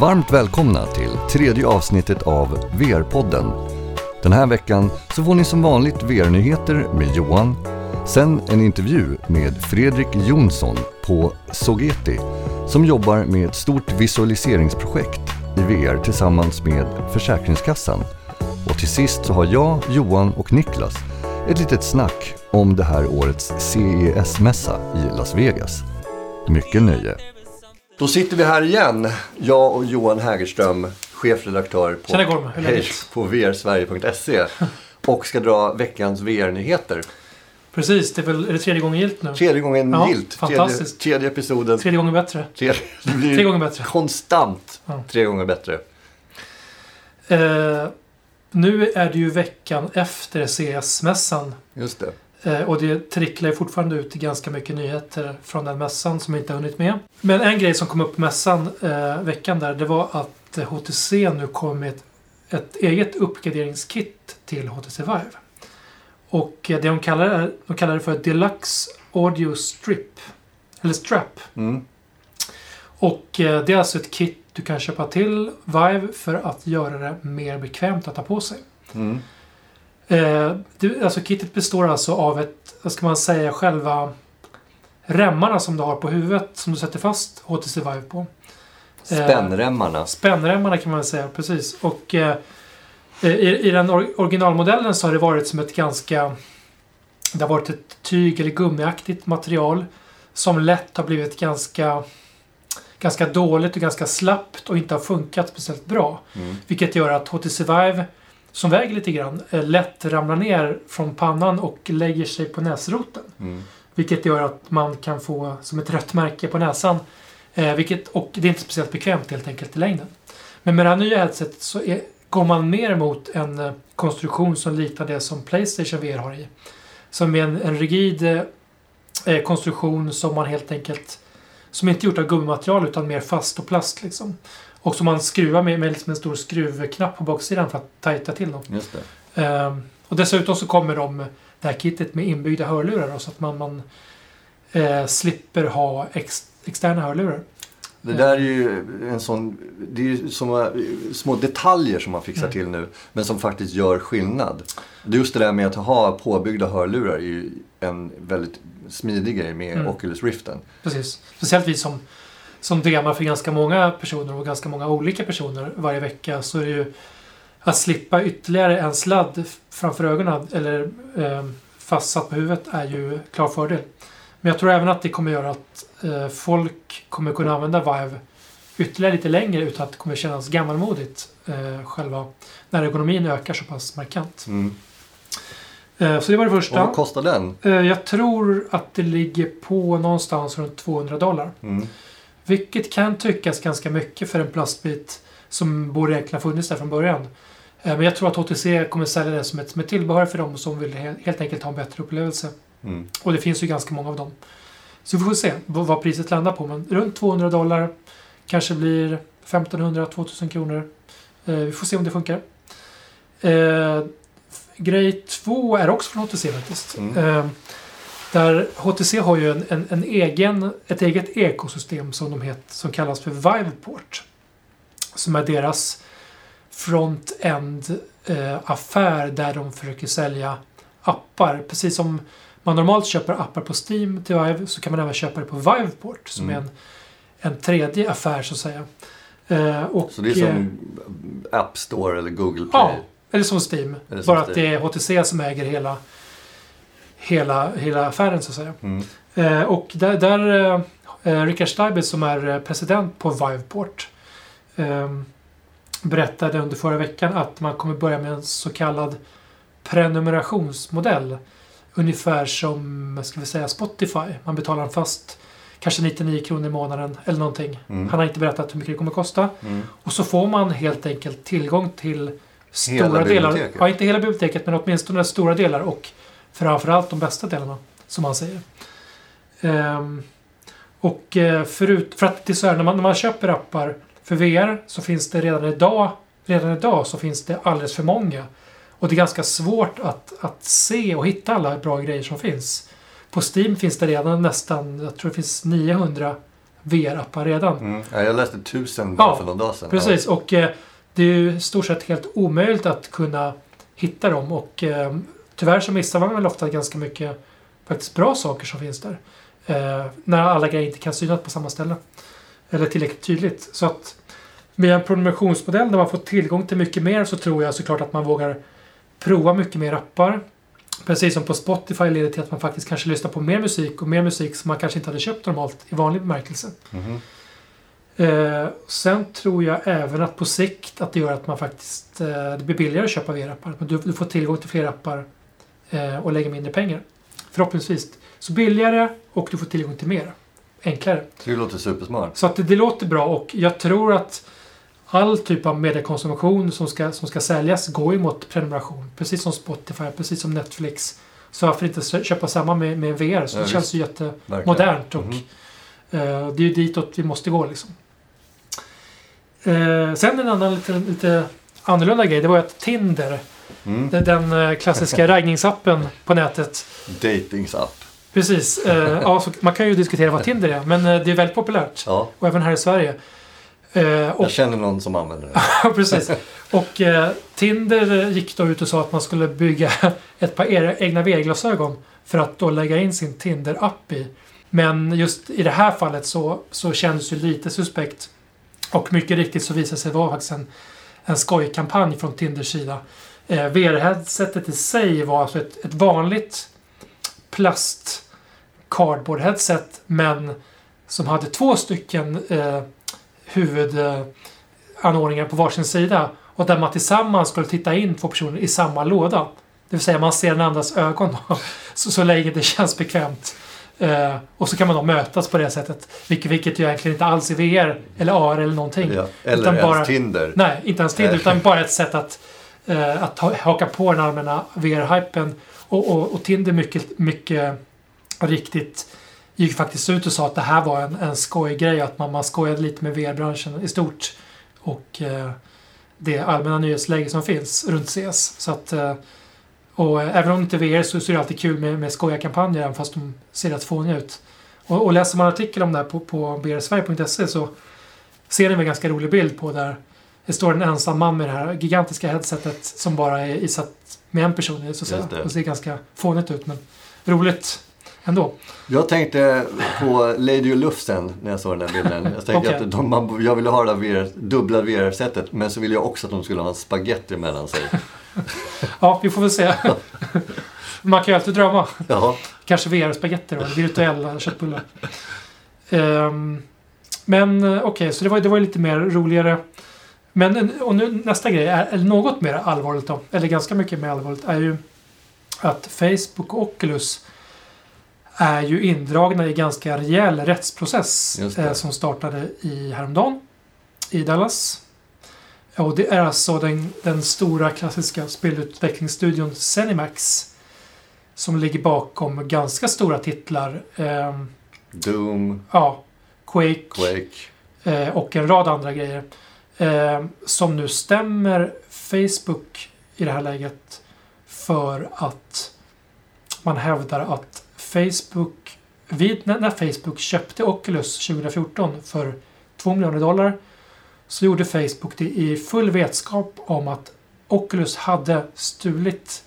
Varmt välkomna till tredje avsnittet av VR-podden. Den här veckan så får ni som vanligt VR-nyheter med Johan, sen en intervju med Fredrik Jonsson på Sogeti som jobbar med ett stort visualiseringsprojekt i VR tillsammans med Försäkringskassan. Och till sist så har jag, Johan och Niklas ett litet snack om det här årets CES-mässa i Las Vegas. Mycket nöje! Då sitter vi här igen, jag och Johan Hägerström, chefredaktör på, på vrsverige.se och ska dra veckans VR-nyheter. Precis, det är väl är det tredje gången gilt nu? Tredje gången Ja, gilt, tredje, fantastiskt. tredje episoden. Tredje gången bättre. Tredje, det blir Tre gånger bättre. konstant Ja. tre gånger bättre. Eh, nu är det ju veckan efter CS-mässan. Just det. Eh, och det tricklar ju fortfarande ut ganska mycket nyheter från den mässan som jag inte har hunnit med. Men en grej som kom upp på mässan eh, veckan där, det var att HTC nu kommer med ett, ett eget uppgraderingskit till HTC Vive. Och eh, det de kallar det, de kallar det för Deluxe Audio Strip. Eller Strap. Mm. Och eh, det är alltså ett kit du kan köpa till Vive för att göra det mer bekvämt att ta på sig. Mm. Eh, det, alltså kittet består alltså av ett, vad ska man säga, själva remmarna som du har på huvudet som du sätter fast HTC Vive på. Eh, Spännremmarna. Spännremmarna kan man säga, precis. Och eh, i, i den or, originalmodellen så har det varit som ett ganska... Det har varit ett tyg eller gummiaktigt material som lätt har blivit ganska ganska dåligt och ganska slappt och inte har funkat speciellt bra. Mm. Vilket gör att HTC Vive, som väger lite grann, eh, lätt ramlar ner från pannan och lägger sig på näsroten. Mm. Vilket gör att man kan få som ett rött märke på näsan. Eh, vilket, och det är inte speciellt bekvämt helt enkelt i längden. Men med det här nya headsetet så är, går man mer mot en eh, konstruktion som liknar det som Playstation VR har i. Som är en, en rigid eh, konstruktion som man helt enkelt som inte är gjort av gummimaterial utan mer fast och plast liksom. Och som man skruvar med, med liksom en stor skruvknapp på baksidan för att tajta till dem. Just det. Ehm, och dessutom så kommer de, det här kittet med inbyggda hörlurar då, så att man, man eh, slipper ha ex, externa hörlurar. Det där är ju en sån, det är ju såna små detaljer som man fixar Mm. till nu. Men som faktiskt gör skillnad. Just det där med att ha påbyggda hörlurar är ju en väldigt smidig grej med Mm. Oculus Riften. Precis. Speciellt vi som, som demar för ganska många personer och ganska många olika personer varje vecka så är det ju att slippa ytterligare en sladd framför ögonen eller eh, fastsatt på huvudet är ju klar fördel. Men jag tror även att det kommer göra att eh, folk kommer kunna använda Vive ytterligare lite längre utan att det kommer kännas gammalmodigt eh, själva när ergonomin ökar så pass markant. Mm. Eh, så det var det Och första. vad kostar den? Eh, jag tror att det ligger på någonstans runt 200 dollar. Mm. Vilket kan tyckas ganska mycket för en plastbit som borde egentligen ha funnits där från början. Eh, Men jag tror att HTC kommer sälja det som ett, som ett tillbehör för dem som vill he- helt enkelt ha en bättre upplevelse. Mm. Och det finns ju ganska många av dem. Så vi får se vad priset landar på. Men runt 200 dollar. Kanske blir 1500-2000 kronor. Eh, Vi får se om det funkar. Eh, grej två är också från HTC faktiskt. Mm. Eh, där HTC har ju en, en, en egen, ett eget ekosystem som, de het, som kallas för Viveport. Som är deras front-end eh, affär där de försöker sälja appar. Precis som man normalt köper appar på Steam till Vive så kan man även köpa det på Viveport som Mm. är en, en tredje affär så att säga. Eh, och, Så det är eh, som App Store eller Google Play? Ja, eller som Steam. Eller som Bara Steam. att det är HTC som äger hela, hela, hela affären så att säga. Mm. Eh, och där, där eh, Richard Steiber som är eh, president på Viveport eh, berättade under förra veckan att man kommer börja med en så kallad prenumerationsmodell. Ungefär som, ska vi säga, Spotify. Man betalar en fast kanske 99 kronor i månaden eller någonting. Mm. Han har inte berättat hur mycket det kommer kosta. Mm. Och så får man helt enkelt tillgång till stora delar. Ja, inte hela biblioteket men åtminstone stora delar och framförallt de bästa delarna, som man säger. Ehm, och eh, förut, för att det är så här, när man, när man köper appar för VR så finns det redan idag, redan idag så finns det alldeles för många. Och det är ganska svårt att, att se och hitta alla bra grejer som finns. På Steam finns det redan nästan, jag tror det finns 900 VR-appar redan. Mm. Ja, jag läste tusen bara Ja, för någon dag sedan. Precis, och eh, det är ju stort sett helt omöjligt att kunna hitta dem. Och eh, tyvärr så missar man väl ofta ganska mycket faktiskt bra saker som finns där. Eh, när alla grejer inte kan synas på samma ställe. Eller tillräckligt tydligt. Så att med en prenumerationsmodell där man får tillgång till mycket mer så tror jag såklart att man vågar prova mycket mer appar. Precis som på Spotify leder till att man faktiskt kanske lyssnar på mer musik och mer musik som man kanske inte hade köpt normalt i vanlig bemärkelse. Mhm. Eh, sen tror jag även att på sikt att det gör att man faktiskt eh, det blir billigare att köpa VR-appar. Men du, du får tillgång till fler appar och lägger mindre pengar. Förhoppningsvis. Så billigare och du får tillgång till mer. Enklare. Det låter supersmart. Så att det, det låter bra och jag tror att all typ av mediekonsumtion som ska, som ska säljas går ju mot prenumeration. Precis som Spotify, precis som Netflix. Så varför inte köpa samma med, med VR? Så Ja, det känns ju jättemodernt och Mhm. eh, det är ju ditåt vi måste gå liksom. Eh, sen en annan lite, lite annorlunda grej, det var ju att Tinder, Mm. den, eh, klassiska raggningsappen på nätet. Datingsapp. Precis, eh, ja, man kan ju diskutera vad Tinder är, men eh, det är väldigt populärt. Ja, Och även här i Sverige. Eh, och jag känner någon som använder det. Ja, precis. Och eh, Tinder gick då ut och sa att man skulle bygga ett par era- egna VR-glasögon för att då lägga in sin Tinder-app i. Men just i det här fallet så, så kändes det lite suspekt. Och mycket riktigt så visade det sig vara faktiskt en, en skojkampanj från Tinders sida. Eh, VR-headsetet i sig var alltså ett, ett vanligt plast cardboard-headset men som hade två stycken eh, huvudanordningar på varsin sida och där man tillsammans skulle titta in två personer i samma låda. Det vill säga man ser den andras ögon då, så, så länge det känns bekvämt. Eh, och så kan man då mötas på det sättet. Vilket, vilket ju egentligen inte alls är VR eller AR eller någonting. Ja. Eller ens bara- Tinder. Nej, inte ens Tinder utan bara ett sätt att, eh, att ha, haka på den allmänna VR-hypen. Och, och, och Tinder mycket, mycket riktigt gick faktiskt ut och sa att det här var en, en skojgrej. Att man, man skojade lite med VR-branschen i stort. Och eh, det allmänna nyhetsläge som finns runt CS. Så att, eh, och även om det inte är VR så, så är det alltid kul med, med skojarkampanjer även fast de ser rätt fåniga ut. Och, och läser man artikel om det här på, på brsverige.se så ser ni en ganska rolig bild på där det står en ensam man med det här gigantiska headsetet som bara är isatt med en person i så att säga. Just det. Ser ganska fånigt ut men roligt ändå. Jag tänkte på Lady och Lufsen när jag såg den här bilden. Jag tänkte Okej. att de, man, jag ville ha det VR, dubbla VR-sättet men så ville jag också att de skulle ha en spaghetti mellan sig. Ja, vi får väl se. Man kan ju alltid drömma. Ja, Kanske VR-spagetti då, eller virtuella köttbullar. Ehm, men eh, okej, så det var, det var lite mer roligare. Men en- och nu, nästa grej är, är något mer allvarligt då, eller ganska mycket mer allvarligt, är ju att Facebook och Oculus är ju indragna i ganska rejäl rättsprocess eh, som startade i häromdagen i Dallas. Och det är alltså den, den stora klassiska spelutvecklingsstudion Zenimax som ligger bakom ganska stora titlar. ehm, Doom, ja, Quake, Quake. eh, och en rad andra grejer. Eh, som nu stämmer Facebook i det här läget för att man hävdar att Facebook, vid, när, Facebook köpte Oculus 2014 för 2 miljoner dollar så gjorde Facebook det i full vetskap om att Oculus hade stulit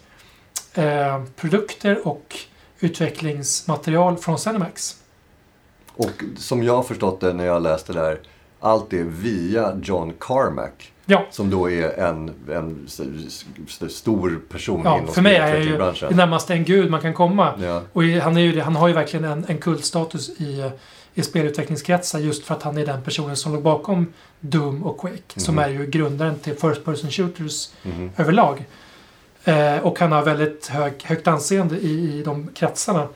eh, produkter och utvecklingsmaterial från Cinemax. Och som jag har förstått det när jag läste det där, allt är via John Carmack. Ja. Som då är en, en stor person Ja, inom för mig är ju det närmaste en gud man kan komma. Ja, Och han, är ju, det- han har ju verkligen en, en kultstatus i, i spelutvecklingskretsar just för att han är den personen som låg bakom Doom och Quake. Som Mhm. är ju grundaren till First Person Shooters mhm. överlag. Eh, och han har väldigt hög, högt anseende i, i de kretsarna.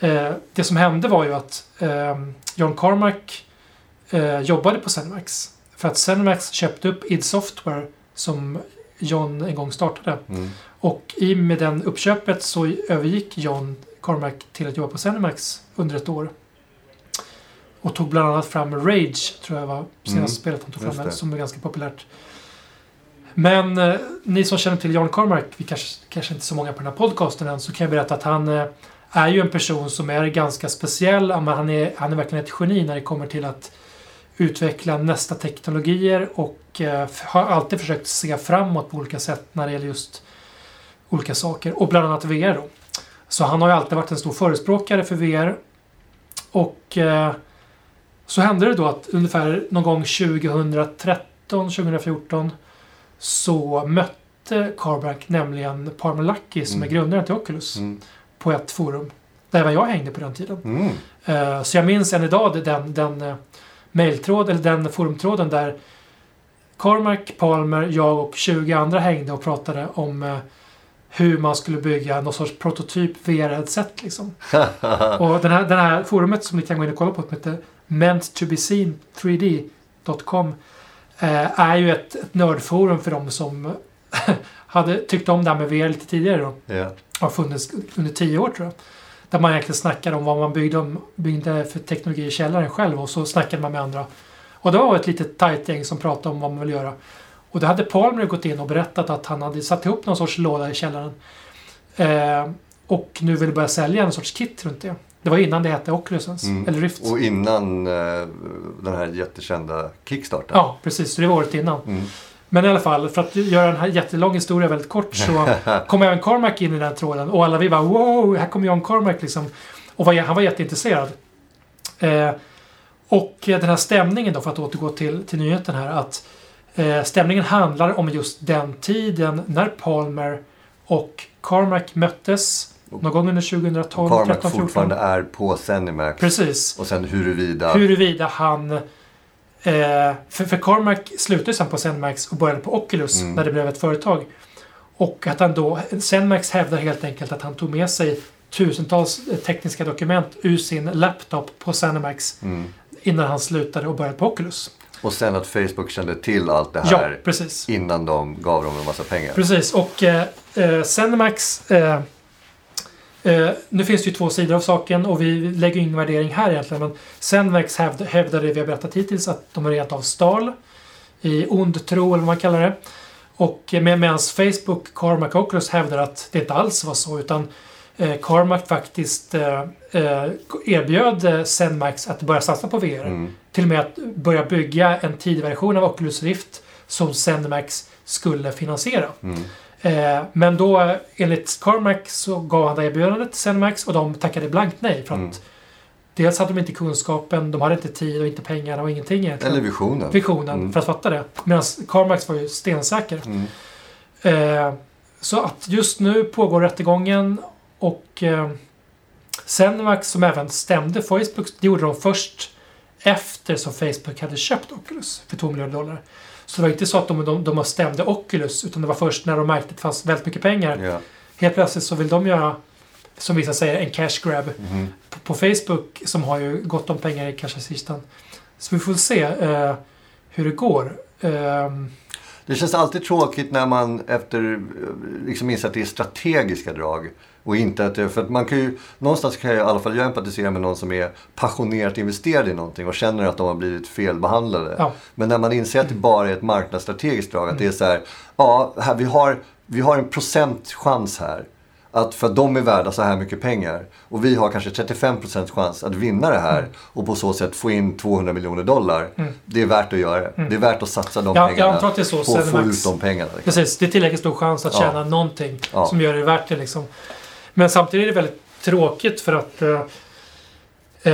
Eh, det som hände var ju att eh, John Carmack eh, jobbade på Zenimax. För att Zenimax köpte upp id Software som John en gång startade. Mm. Och i med den uppköpet så övergick John Carmack till att jobba på Zenimax under ett år. Och tog bland annat fram Rage, tror jag var senaste Mm, spelet han tog fram, som är ganska populärt. Men eh, ni som känner till John Carmack, vi kanske, kanske inte så många på den här podcasten än, så kan jag berätta att han eh, är ju en person som är ganska speciell. Han, är, han är verkligen ett geni när det kommer till att utveckla nästa teknologier och eh, har alltid försökt se framåt på olika sätt när det gäller just olika saker. Och bland annat VR då. Så han har ju alltid varit en stor förespråkare för VR. Och eh, så hände det då att ungefär någon gång 2013, 2014 så mötte Carback nämligen Parma Lucky som Mm. är grundaren till Oculus Mm. på ett forum. Där även jag hängde på den tiden. Mm. Eh, Så jag minns än idag den, den mailtråd, eller den forumtråden där Cormac, Palmer, jag och 20 andra hängde och pratade om eh, hur man skulle bygga någon sorts prototyp VR-headset. Liksom. och den här, den här forumet som ni kan gå in och kolla på, som heter meant to be seen 3D.com eh, är ju ett, ett nördforum för de som hade tyckt om det här med VR lite tidigare. Då ja. har funnits under tio år tror jag. Där man egentligen snackade om vad man byggde, byggde för teknologi i källaren själv och så snackade man med andra. Och det var ett litet tajt gäng som pratade om vad man vill göra. Och då hade Palmer gått in och berättat att han hade satt ihop någon sorts låda i källaren. Eh, och nu ville börja sälja en sorts kit runt det. Det var innan det hette Oculusens, Mm. eller Rift. Och innan eh, den här jättekända Kickstarten. Ja, precis. Så det var året innan. Mm. Men i alla fall, för att göra en här jättelång historia väldigt kort så kom även Cormac in i den här tråden. Och alla vi bara wow, här kommer John Cormac liksom. Och var, han var jätteintresserad. Eh, och den här stämningen då, för att återgå till, till nyheten här. att eh, Stämningen handlar om just den tiden när Palmer och Cormac möttes. Någon gång under 2012, Carmack 13, 14. fortfarande är på Zenimax. Precis. Och sen huruvida... Huruvida han... Eh, för, för Carmack slutade sen på Zenmax och började på Oculus Mm. när det blev ett företag. Och att han då... Zenmax hävdar helt enkelt att han tog med sig tusentals eh, tekniska dokument ur sin laptop på Zenmax Mm. innan han slutade och började på Oculus. Och sen att Facebook kände till allt det Ja, här precis. innan de gav dem en massa pengar. Precis, och eh, eh, Zenimax... Eh, eh, nu finns det ju två sidor av saken och vi lägger ingen värdering här egentligen. Men Zenimax hävd, hävdade det vi har berättat hittills att de rent av stal. I ond tro eller vad man kallar det. Och med, medan Facebook, Carmack och Oculus hävdar att det inte alls var så utan eh, Carmack faktiskt eh, eh, erbjöd eh, Zenmax att börja satsa på VR. Mm. Till och med att börja bygga en tidig version av Oculus Rift som Zenmax skulle finansiera. Mm. Eh, men då enligt Carmack så gav han det erbjudandet till Zenmax och de tackade blankt nej. För att Mm. dels hade de inte kunskapen, de hade inte tid och inte pengar och ingenting egentligen. Eller visionen. Visionen Mm. för att fatta det. Medan Carmax var ju stensäker. Mm. Eh, så att just nu pågår rättegången och eh, Zenmax som även stämde Facebook, det gjorde de först efter som Facebook hade köpt Oculus för 2 miljarder dollar. Så det var inte så att de, de, de stämde Oculus utan det var först när de märkte att det fanns väldigt mycket pengar. Ja. Helt plötsligt så vill de göra, som vissa säger, en cash grab Mhm. på, på Facebook som har ju gott om pengar i kassakistan. Så vi får se eh, hur det går. Ehm, Det känns alltid tråkigt när man efter eh, liksom inser att det är strategiska drag. Och inte att för att man kan ju, någonstans kan jag i alla fall jag empatisera med någon som är passionerat investerad i någonting och känner att de har blivit felbehandlade. Ja. Men när man inser att det bara är ett marknadsstrategiskt drag, att det är så här, ja, här, vi, har, vi har en procent chans här. Att för att de är värda så här mycket pengar. Och vi har kanske 35% chans att vinna det här. Och på så sätt få in 200 miljoner dollar. Mm. Det är värt att göra det. Det är värt att satsa de Ja, jag pengarna. antar att det är så. På att få ut de pengarna. Liksom. Precis, det är tillräckligt stor chans att Ja. tjäna någonting Ja. som gör det värt det. Liksom. Men samtidigt är det väldigt tråkigt för att eh,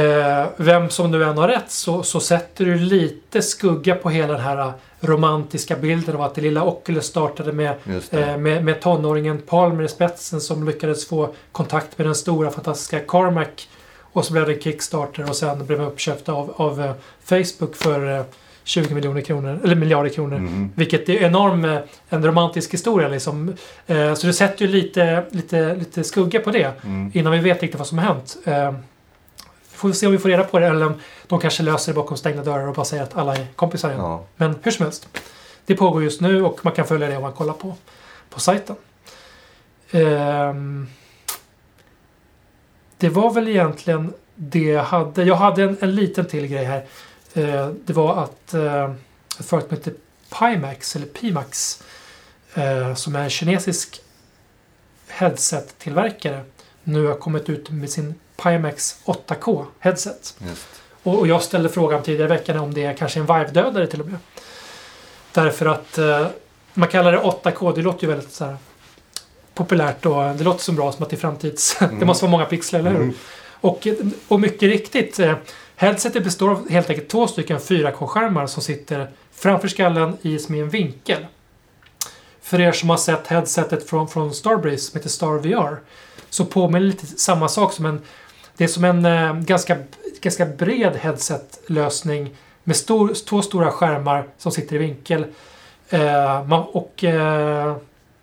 eh, vem som nu än har rätt så, så sätter du lite skugga på hela den här romantiska bilden av att det lilla Oculus startade med, eh, med, med tonåringen Palmer i spetsen som lyckades få kontakt med den stora fantastiska Carmack. Och så blev det Kickstarter och sen blev de uppköpta av, av eh, Facebook för eh, 20 miljoner kronor, eller miljarder kronor. Mhm. Vilket är enorm, eh, en romantisk historia liksom. Eh, Så det sätter ju lite, lite, lite skugga på det Mm. innan vi vet riktigt vad som har hänt. Eh, Får vi se om vi får reda på det eller om de kanske löser det bakom stängda dörrar och bara säger att alla är kompisar igen. Ja. Men hur som helst. Det pågår just nu och man kan följa det om man kollar på, på sajten. Ehm, det var väl egentligen det jag hade. Jag hade en, en liten till grej här. Eh, det var att eh, ett företag som heter Pimax, eller Pimax, eh, som är en kinesisk headset-tillverkare. nu har kommit ut med sin Pimax 8K headset. Just. Och, och jag ställde frågan tidigare i veckan om det är kanske en Vive-dödare till och med. Därför att eh, man kallar det 8K, det låter ju väldigt så här, populärt och det låter så bra som att det är framtids... det måste vara många pixlar, eller hur? Mm. Och, och mycket riktigt, eh, headsetet består av helt enkelt två stycken 4K-skärmar som sitter framför skallen i som i en vinkel. För er som har sett headsetet från, från Starbreeze som heter Star VR så påminner lite samma sak som en... Det är som en eh, ganska, ganska bred headsetlösning med stor, två stora skärmar som sitter i vinkel. Eh, man, och eh,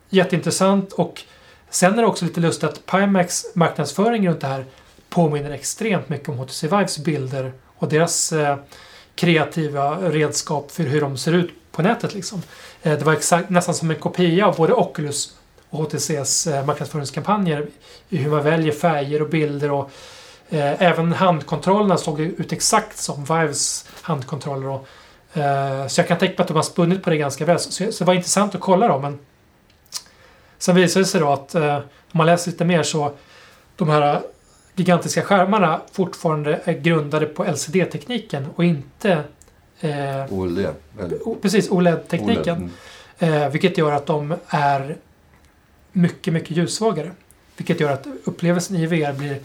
jätteintressant och sen är det också lite lustigt att Pimax marknadsföring runt det här påminner extremt mycket om HTC Vives bilder och deras eh, kreativa redskap för hur de ser ut på nätet. Liksom. Eh, det var exakt, nästan som en kopia av både Oculus och HTCs eh, marknadsföringskampanjer i hur man väljer färger och bilder och eh, även handkontrollerna såg ut exakt som Vives handkontroller. Och, eh, så jag kan tänka mig att de har spunnit på det ganska väl. Så, så det var intressant att kolla då. Men sen visade det sig då att eh, om man läser lite mer så de här gigantiska skärmarna fortfarande är grundade på LCD-tekniken och inte eh, OLED. precis OLED-tekniken. OLED. Mm. Eh, vilket gör att de är mycket, mycket ljussvagare. Vilket gör att upplevelsen i VR blir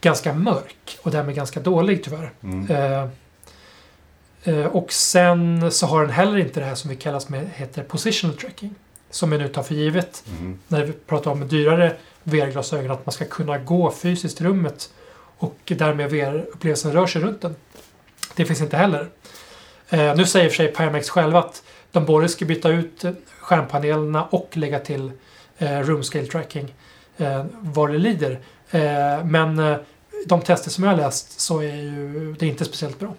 ganska mörk och därmed ganska dålig tyvärr. Mm. Eh, eh, och sen så har den heller inte det här som vi kallas med heter positional tracking. Som vi nu tar för givet Mm. när vi pratar om dyrare VR-glasögon. Att man ska kunna gå fysiskt i rummet och därmed VR-upplevelsen rör sig runt den. Det finns inte heller. Eh, nu säger i och för sig Pimax själva att de både ska byta ut eh, skärmpanelerna och lägga till eh, room scale tracking eh, vad det lider. Eh, men eh, de tester som jag har läst så är ju det är inte speciellt bra.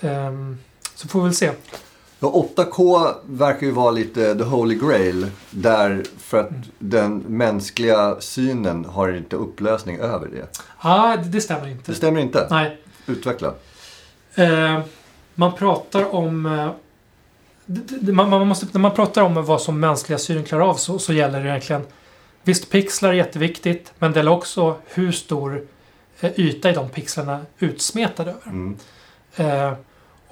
Ehm, så får vi väl se. Ja, 8K verkar ju vara lite the holy grail. Där för att Mm. den mänskliga synen har inte upplösning över det. Ah, det, det stämmer inte. Det stämmer inte. Nej. Utveckla. Eh, man pratar om... Eh, det- det- man, man måste, när man pratar om vad som mänskliga synen klarar av så, så gäller det egentligen... Visst, pixlar är jätteviktigt, men det gäller också hur stor eh, yta är de pixlarna utsmetade över. Mm.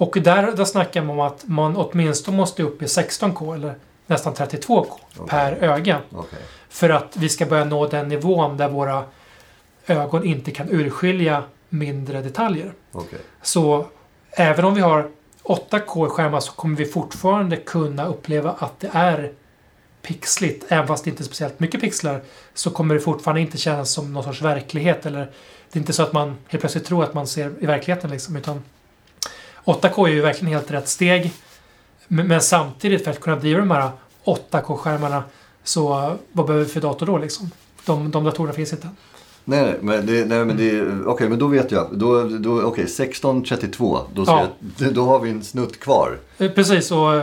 Och där, där snackar man om att man åtminstone måste upp i 16K eller nästan 32K Okej. per öga. Okej. För att vi ska börja nå den nivån där våra ögon inte kan urskilja mindre detaljer. Okej. Så även om vi har 8K-skärmar så kommer vi fortfarande kunna uppleva att det är pixligt. Även fast det inte är speciellt mycket pixlar så kommer det fortfarande inte kännas som någon sorts verklighet. Eller det är inte så att man helt plötsligt tror att man ser i verkligheten. Liksom, utan 8K är ju verkligen helt rätt steg. Men, samtidigt för att kunna driva de här 8K-skärmarna så vad behöver vi för dator då liksom? De, de datorerna finns inte. Nej, nej, men det, nej, men det, okej, men då vet jag. Då, då, okej, 1632. Då, Ja. jag, då har vi en snutt kvar. Eh, Precis, och,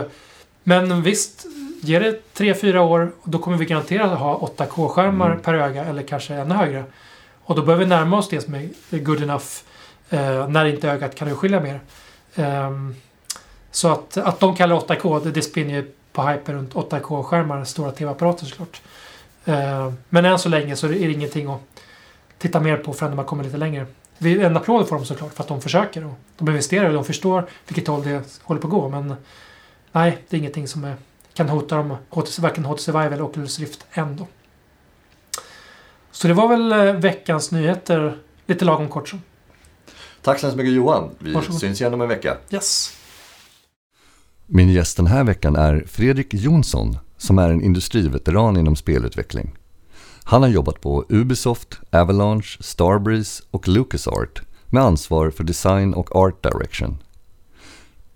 men visst, ger det 3-4 år då kommer vi garanterat ha 8K-skärmar Mm. per öga eller kanske ännu högre. Och då behöver vi närma oss det som är good enough eh, när inte ögat kan urskilja mer. Ehm, så att, att de kallar 8K, det, det spinner ju på hyper runt 8K-skärmar, stora TV-apparater såklart. Ehm, men än så länge så är det ingenting att titta mer på förrän man kommer lite längre. Vi en applåd för dem såklart för att de försöker och de investerar och de förstår vilket håll det håller på att gå. Men nej, det är ingenting som är, kan hota dem, varken HTC Vive eller Oculus Rift ändå. Så det var väl eh, veckans nyheter, lite lagom kort så. Tack så hemskt mycket Johan. Vi Varsågod. syns igen om en vecka. Yes. Min gäst den här veckan är Fredrik Jonsson som är en industriveteran inom spelutveckling. Han har jobbat på Ubisoft, Avalanche, Starbreeze och LucasArt med ansvar för design och art direction.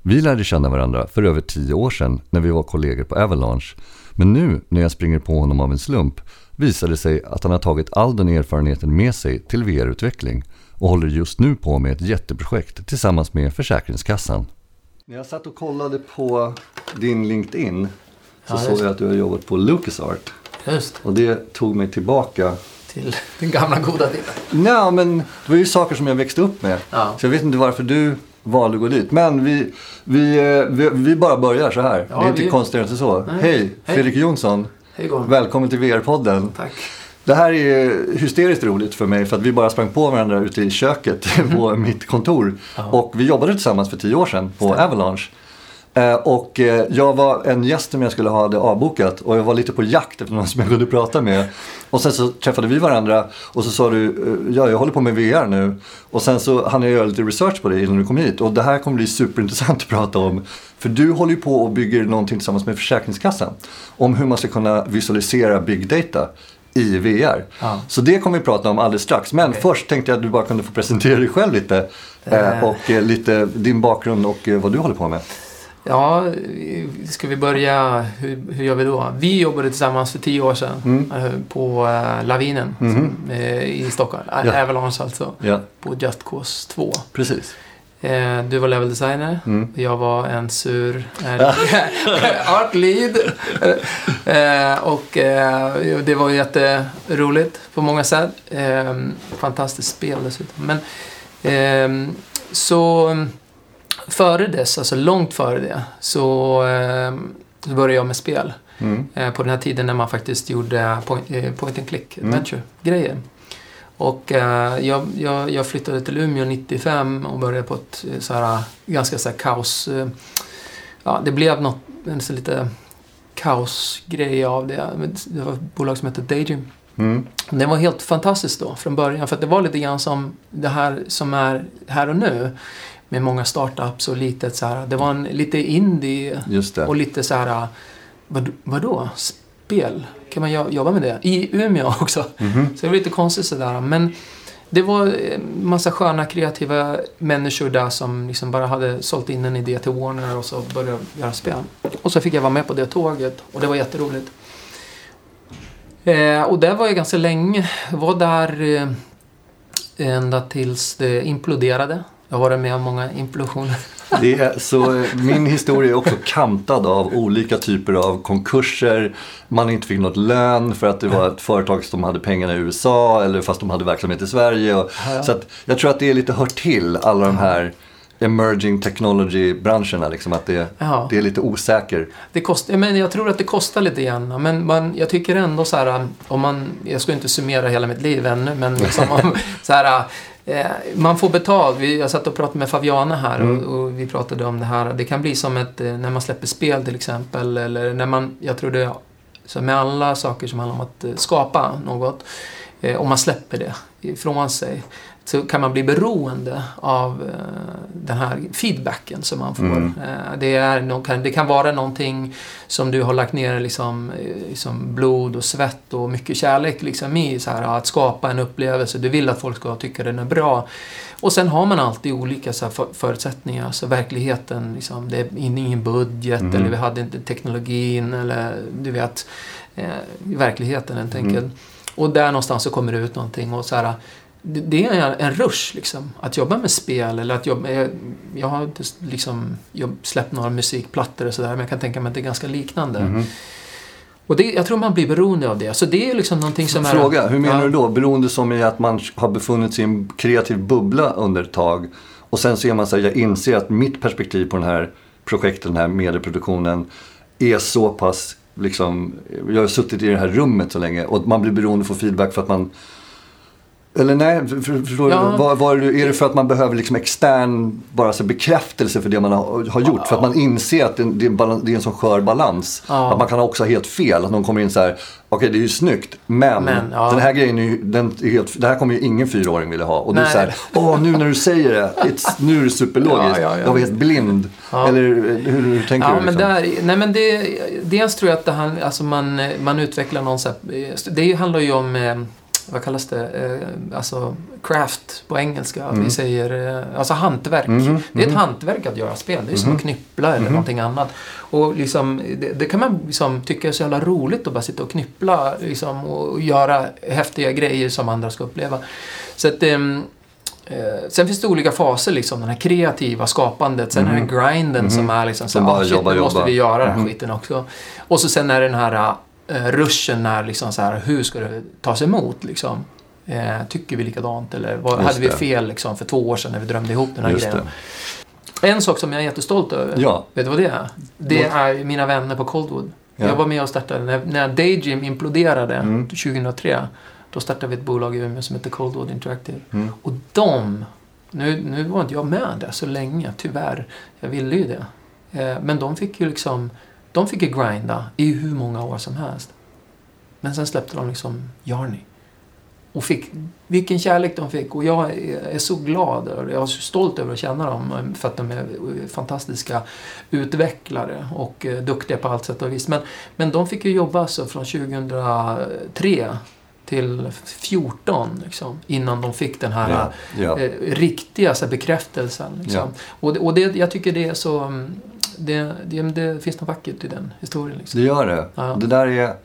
Vi lärde känna varandra för över tio år sedan när vi var kollegor på Avalanche men nu när jag springer på honom av en slump visar det sig att han har tagit all den erfarenheten med sig till VR-utveckling och håller just nu på med ett jätteprojekt tillsammans med Försäkringskassan. När jag satt och kollade på din LinkedIn så Ja, såg jag att du har jobbat på LucasArt. Just Och det tog mig tillbaka. till den gamla goda tiden. Nej, men det var ju saker som jag växte upp med. Ja. Så jag vet inte varför du valde att gå dit. Men vi, vi, eh, vi, vi bara börjar så här. Ja, det är inte vi- konstigare än så. Nej. Hej, Hej. Fredrik Jonsson. Hej. Välkommen till VR-podden. Tack. Det här är hysteriskt roligt för mig för att vi bara sprang på varandra ute i köket på mitt kontor. Ja. Och vi jobbade tillsammans för tio år sedan på Stämmer. Avalanche. Eh, och eh, jag var en gäst som jag skulle ha det avbokat och jag var lite på jakt efter någon som jag kunde prata med. Och sen så träffade vi varandra och så sa du, eh, ja jag håller på med VR nu. Och sen så hann jag göra lite research på det innan du kom hit. Och det här kommer bli superintressant att prata om. För du håller ju på och bygger någonting tillsammans med Försäkringskassan. Om hur man ska kunna visualisera big data i VR. Ja. Så det kommer vi prata om alldeles strax. Men Okej. först tänkte jag att du bara kunde få presentera dig själv lite. Eh, Eh. och eh, lite din bakgrund och eh, vad du håller på med. Ja, ska vi börja? Hur, hur gör vi då? Vi jobbade tillsammans för tio år sedan Mm. eh, på eh, Lavinen Mhm. som, eh, i Stockholm. Ja. Avalanche alltså. Ja, På Just Cause 2. precis. Eh, Du var level designer. Mm. Jag var en sur art lead. Eh, och eh, det var jätteroligt på många sätt. Eh, fantastiskt spel dessutom. Men eh, så mm, före dess, alltså långt före det, så, eh, började jag med spel. Mm. Eh, på den här tiden när man faktiskt gjorde point, point and click Mm. Och eh, jag, jag, jag flyttade till Umeå 95 och började på ett eh, så här, ganska så här kaos... Eh, ja, det blev något, en så lite kaosgrej av det. Det var ett bolag som hette Daydream. Mm. Det var helt fantastiskt då från början för det var lite grann som det här som är här och nu. Med många startups och litet så här. Det var en lite indie och lite så här, vad, vadå? Spel? Kan man jo- jobba med det? I Umeå också. Mhm. Så det var lite konstigt sådär. Men det var en massa sköna kreativa människor där som liksom bara hade sålt in en idé till Warner och så började göra spel. Och så fick jag vara med på det tåget och det var jätteroligt. Eh, och där var jag ganska länge. Jag var där eh, ända tills det imploderade. Jag har varit med om många implosioner. Det är, så eh, min historia är också kantad av olika typer av konkurser. Man inte fick något lön för att det var ett företag som hade pengarna i USA eller fast de hade verksamhet i Sverige. Och, Ja. Så jag tror att det är lite hör till alla de här emerging technology-branscherna. Liksom, att det, Ja. det är lite osäker. Det kostar, men jag tror att det kostar lite grann. Men man, jag tycker ändå så här, om man, jag ska inte summera hela mitt liv ännu, men liksom om, så här, man får betalt. Jag satt och pratade med Fabiana här Mm. och, och vi pratade om det här. Det kan bli som ett, eh, när man släpper spel till exempel, eller när man, jag tror det, så med alla saker som handlar om att eh, skapa något, eh, om man släpper det ifrån sig, så kan man bli beroende av eh, den här feedbacken som man får. Mm. Eh, det, är, det kan vara någonting som du har lagt ner liksom, liksom blod och svett och mycket kärlek liksom, i så här, att skapa en upplevelse. Du vill att folk ska tycka den är bra. Och sen har man alltid olika så här, för, förutsättningar. Så verkligheten, liksom, det är ingen budget Mhm. eller vi hade inte teknologin eller du vet, eh, verkligheten helt Mm. enkelt. Och där någonstans så kommer det ut någonting och så här, det, är en rush liksom. Att jobba med spel eller att jobba... Jag, jag har inte liksom jag släppt några musikplattor och sådär men jag kan tänka mig att det är ganska liknande. Mhm. Och det, jag tror man blir beroende av det. Så det är liksom någonting som är... Fråga, hur menar Ja. du då? Beroende som i att man har befunnit sig i en kreativ bubbla under ett tag. Och sen så är man så här, jag inser att mitt perspektiv på den här projektet, den här medieproduktionen är så pass liksom, jag har suttit i det här rummet så länge och man blir beroende för feedback för att man eller nej, för, för, förstår Ja. du? Vad, vad är, det, för att man behöver liksom extern bara så bekräftelse för det man har, har gjort? För att man inser att det, det, är en balan- det är en sån skör balans. Ja. Att man kan också ha helt fel. Att någon kommer in så här, okej det är ju snyggt, men, Men, ja. den här grejen är den är helt, det här kommer ju ingen fyraåring vilja ha. Och du Nej. säger åh nu när du säger det, it's, nu är det superlogiskt. Ja, ja, ja. Jag var helt blind. Ja. Eller hur, hur tänker Ja, du? men Liksom? där, nej men det, dels tror jag att det alltså man, man utvecklar någon så här, Det handlar ju om, eh, vad kallas det, eh, alltså craft på engelska. Mm. Vi säger, eh, alltså hantverk. Mhm, Det är ett mhm. hantverk att göra spel. Det är som Mhm. att knyppla eller Mhm. någonting annat. Och liksom, det, det kan man liksom tycka är så jävla roligt att bara sitta och knyppla liksom, och göra häftiga grejer som andra ska uppleva. Så att, ehm, Eh, sen finns det olika faser, liksom, den här kreativa skapandet. Sen är det grinden som är liksom så bara ah, shit, jobba, nu måste jobba." vi göra den här skiten också. Och så sen är det den här ruschen när liksom så här, hur ska det tas emot liksom? Eh, tycker vi likadant eller vad, hade vi det. fel liksom, för två år sedan när vi drömde ihop den här Just grejen? En sak som jag är jättestolt över, Ja. vet du vad det är? Det är mina vänner på Coldwood. Ja. Jag var med och startade när, när Daydream imploderade Mm. 2003. Då startade vi ett bolag i Umeå som heter Coldwood Interactive. Mm. Och de, nu, nu var inte jag med där så länge, tyvärr. Jag ville ju det. Eh, men de fick ju liksom, de fick ju grinda i hur många år som helst. Men sen släppte de liksom Jarny. Och fick, vilken kärlek de fick. Och jag är, så glad och jag är så stolt över att känna dem. För att de är fantastiska utvecklare och eh, duktiga på allt sätt och vis. Men, men de fick ju jobba alltså från 2003 till 14 liksom, innan de fick den här Ja, ja. eh, riktiga så här, bekräftelsen. Liksom. Och, det- och det, jag tycker det är så... mm, Det, det, det finns något vackert i den historien. Liksom. Det gör det. Ja. Det där är...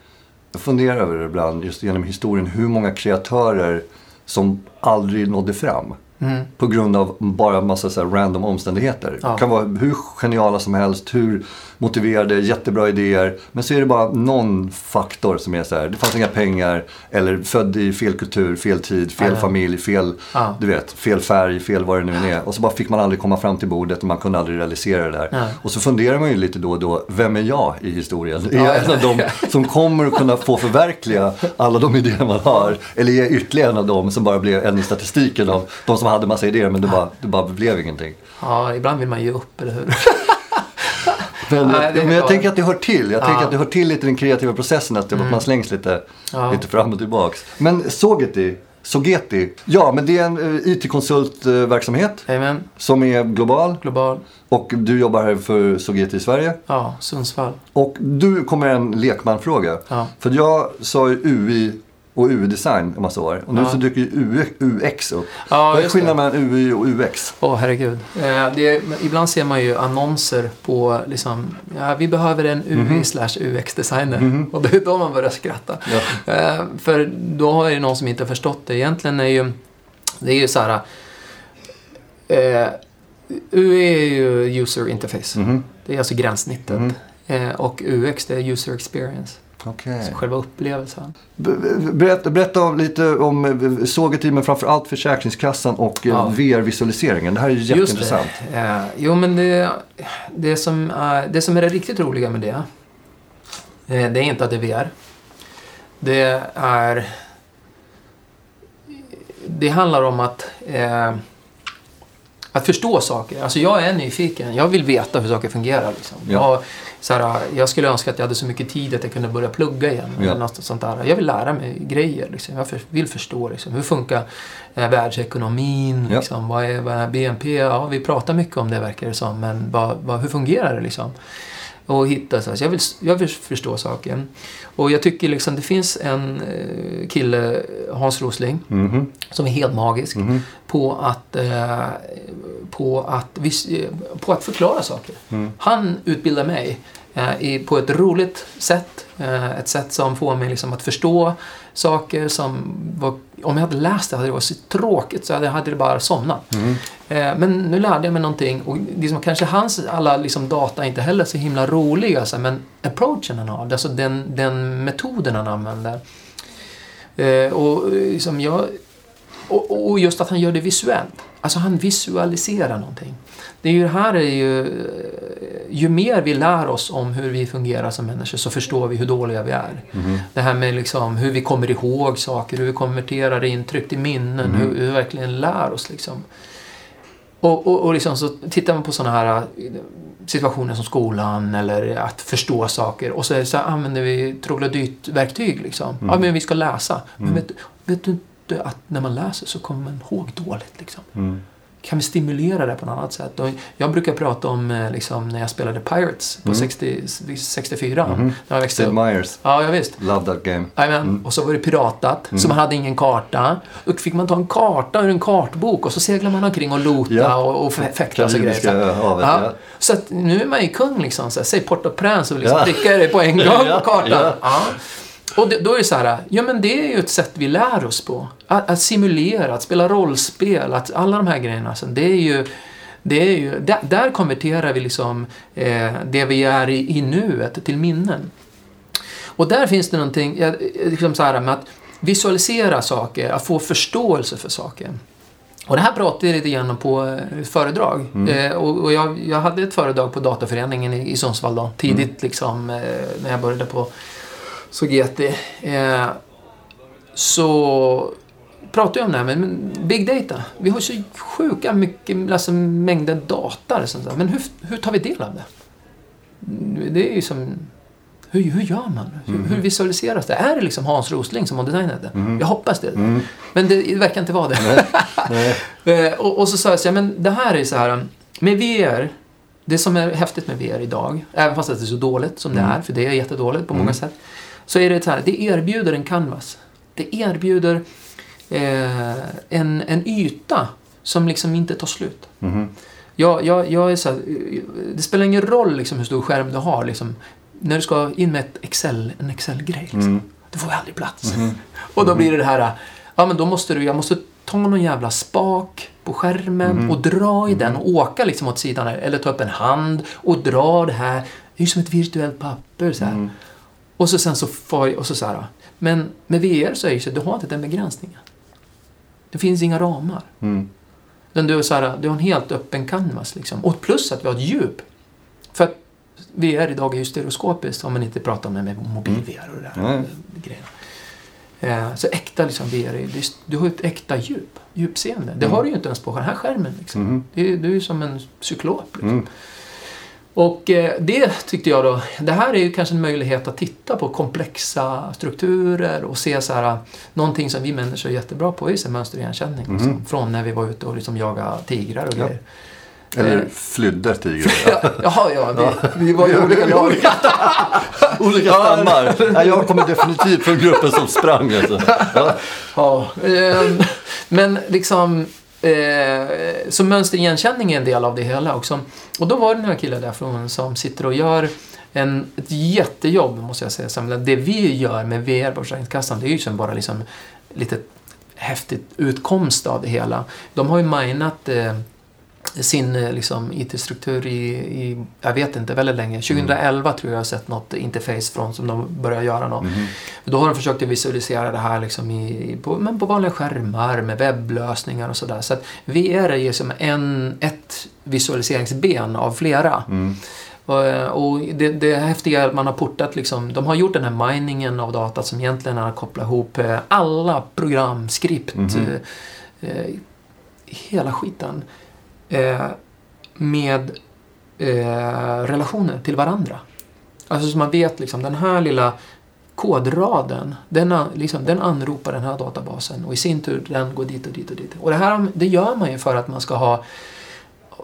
Jag funderar över det ibland, just genom historien, hur många kreatörer som aldrig nådde fram. Mm. På grund av bara massa så random omständigheter. Ja. kan vara hur geniala som helst, hur motiverade, jättebra idéer. Men så är det bara någon faktor som är så här, det fanns inga pengar. Eller född i fel kultur, fel tid, fel ja. familj, fel, Ja. du vet, fel färg, fel vad det nu än är. Och så bara fick man aldrig komma fram till bordet och man kunde aldrig realisera det där. Nej. Och så funderar man ju lite då och då, vem är jag i historien? Är Ja, jag en av dem som kommer att kunna få förverkliga alla de idéer man har? Eller är jag ytterligare en av dem som bara blev en i statistiken av de som hade massa idéer men det bara, det bara blev ingenting? Ja, ibland vill man ge upp, eller hur? Men, Nej, men jag bra. tänker att det hör till. Jag Ja. tänker att det hör till lite den kreativa processen att Mm. man slängs lite, Ja. lite fram och tillbaks. Men Sogeti, Sogeti, ja men det är en eh, IT-konsultverksamhet Amen. som är global Global. och du jobbar här för Sogeti i Sverige. Ja, Sundsvall. Och du kommer en lekmanfråga. Ja. För jag sa ju UI och UI-design en massa år. Och nu Ja. så dyker ju UX upp. Ja, Vad är skillnaden mellan UI och UX? Åh, herregud. Eh, det ibland ser man ju annonser på liksom, ja, vi behöver en UI slash UX-designer. Och det är då man börjar skratta. Ja. Eh, för då är det någon som inte har förstått det. Egentligen är ju, det är ju så här, eh, UI är ju user interface. Mhm. Det är alltså gränssnittet. Mhm. Eh, och UX det är user experience. Okej. Så själva upplevelsen. Be- be- Berätta, berätta lite om eh, Sogeti men framförallt Försäkringskassan och eh, Ja. VR-visualiseringen. Det här är ju jätteintressant. Just det. Eh, jo, men det, det, som är, det som är det riktigt roliga med det, det är inte att det är VR. Det är... Det handlar om att, att förstå saker. Alltså jag är nyfiken. Jag vill veta hur saker fungerar. Liksom. Ja. Jag, så här, jag skulle önska att jag hade så mycket tid att jag kunde börja plugga igen. Ja. Eller något sånt där. Jag vill lära mig grejer. Liksom. Jag vill förstå liksom, hur funkar eh, världsekonomin. Ja. Liksom. Vad, är, vad är BNP? Ja, vi pratar mycket om det verkar det som. Men vad, vad, hur fungerar det liksom? Och hitta så jag, vill, jag vill förstå saker. Och jag tycker liksom det finns en eh, kille, Hans Rosling, Mhm. som är helt magisk Mhm. på att, eh, på, att eh, på att förklara saker. Mm. Han utbildar mig eh, i, på ett roligt sätt. Eh, ett sätt som får mig liksom att förstå saker som var, om jag hade läst det hade det varit så tråkigt så hade jag hade det bara somnat. Eh, men nu lärde jag mig någonting och liksom, kanske hans alla liksom, data inte heller är så himla roliga så, här, men approachen han har, alltså den, den metoden han använder. Eh, och, liksom, jag, och, och just att han gör det visuellt. Alltså han visualiserar någonting. Det är ju här är ju... Ju mer vi lär oss om hur vi fungerar som människor så förstår vi hur dåliga vi är. Mhm. Det här med liksom hur vi kommer ihåg saker, hur vi konverterar intryck till minnen, hur, hur vi verkligen lär oss. Liksom. Och, och, och liksom så tittar man på sådana här eh, situationer som skolan eller att förstå saker och så, är så här, använder vi troglodytverktyg. Liksom. Ja, men vi ska läsa. Men vet, vet du inte att när man läser så kommer man ihåg dåligt? Liksom. Mm. Kan vi stimulera det på något annat sätt? Och jag brukar prata om eh, liksom, när jag spelade Pirates på 60, 64. Mhm. När jag växte Sid upp. Myers. Ja, jag visst. Love that game. Jajamän. Och så var det piratat, så man hade ingen karta. Då fick man ta en karta ur en kartbok och så seglar man omkring och lota Ja. och, och fä- fäktas och grejer. Havet, Ja. ja. Så att nu är man ju kung liksom. Så här, säg Port-au-Prince och liksom Ja. prickar det på en gång Ja, på kartan. ja. Och då är det så här, ja men det är ju ett sätt vi lär oss på. Att, att simulera, att spela rollspel, att alla de här grejerna. Så det är ju, det är ju, där, där konverterar vi liksom eh, det vi är i, i nuet till minnen. Och där finns det någonting, liksom så här med att visualisera saker, att få förståelse för saker. Och det här pratade jag lite grann om på eh, föredrag. Eh, och och jag, jag hade ett föredrag på Dataföreningen i, i Sundsvall då, tidigt liksom, eh, när jag började på Sogeti. Eh, så pratar jag om det här med men big data. Vi har så sjuka mycket, alltså mängder data. där. Men hur, hur tar vi del av det? Det är ju som... Hur, hur gör man? Hur, Mm. hur visualiseras det? Är det liksom Hans Rosling som har designat det? Mm. Jag hoppas det. Mm. Men det, det verkar inte vara det. Nej. Eh, och, och så sa jag så här, men det här är så här, med VR, det som är häftigt med VR idag, även fast det är så dåligt som det Mm. är, för det är jättedåligt på många Mm. sätt, så är det så här, det erbjuder en canvas. Det erbjuder eh, en, en yta som liksom inte tar slut. Mhm. Jag, jag, jag är så här, det spelar ingen roll liksom hur stor skärm du har. Liksom, när du ska in med ett Excel, en Excel-grej. Liksom. Mm. Du får aldrig plats. Mhm. Och då blir det det här, ja men då måste du, jag måste ta någon jävla spak på skärmen Mhm. och dra i den och åka liksom åt sidan. Eller ta upp en hand och dra det här. Det är ju som ett virtuellt papper så här. Mm. Och så sen så får och så, så här. Men med VR så är det ju så, du har inte den begränsningen. Det finns inga ramar. Mm. Men du, är så här, du har en helt öppen canvas liksom. Och plus att vi har ett djup. För att VR idag är ju stereoskopiskt om man inte pratar med, med mobil-VR och det där Nej. grejerna. Eh, så äkta liksom VR, det du har ju ett äkta djup, djupseende. Det Mm. har du ju inte ens på den här skärmen. Liksom. Det är, du är ju som en cyklop. Liksom. Mm. Och eh, det tyckte jag då, det här är ju kanske en möjlighet att titta på komplexa strukturer och se så här, någonting som vi människor är jättebra på är ju mönsterigenkänning. Mhm. Liksom, från när vi var ute och liksom jagade tigrar och Ja. grejer. Eller Eh. flydde tigrar. Ja, Jaha, ja, vi, vi var ju olika lag. Olika stammar. Nej, jag kommer definitivt från gruppen som sprang. Alltså. Ja. Ja, ehm, men liksom... Eh, så mönsterigenkänning är en del av det hela också. Och då var det några killar därifrån som sitter och gör en, ett jättejobb, måste jag säga. Det vi gör med VR på Försäkringskassan, det är ju som bara liksom lite häftigt utkomst av det hela. De har ju minat eh, sin eh, liksom, IT-struktur i, i, jag vet inte, väldigt länge. 2011 tror jag jag har sett något interface från som de börjar göra något. Mhm. Då har de försökt att visualisera det här liksom i, på, men på vanliga skärmar med webblösningar och sådär. Så att VR är ju som en, ett visualiseringsben av flera. Mm. Och, och det, det häftiga är att man har portat liksom, de har gjort den här miningen av data som egentligen är att koppla ihop eh, alla program, skript, Mhm. eh, eh, hela skiten eh, med eh, relationer till varandra. Alltså så man vet liksom den här lilla kodraden, den, liksom, den anropar den här databasen och i sin tur den går dit och dit och dit. Och det här det gör man ju för att man ska ha,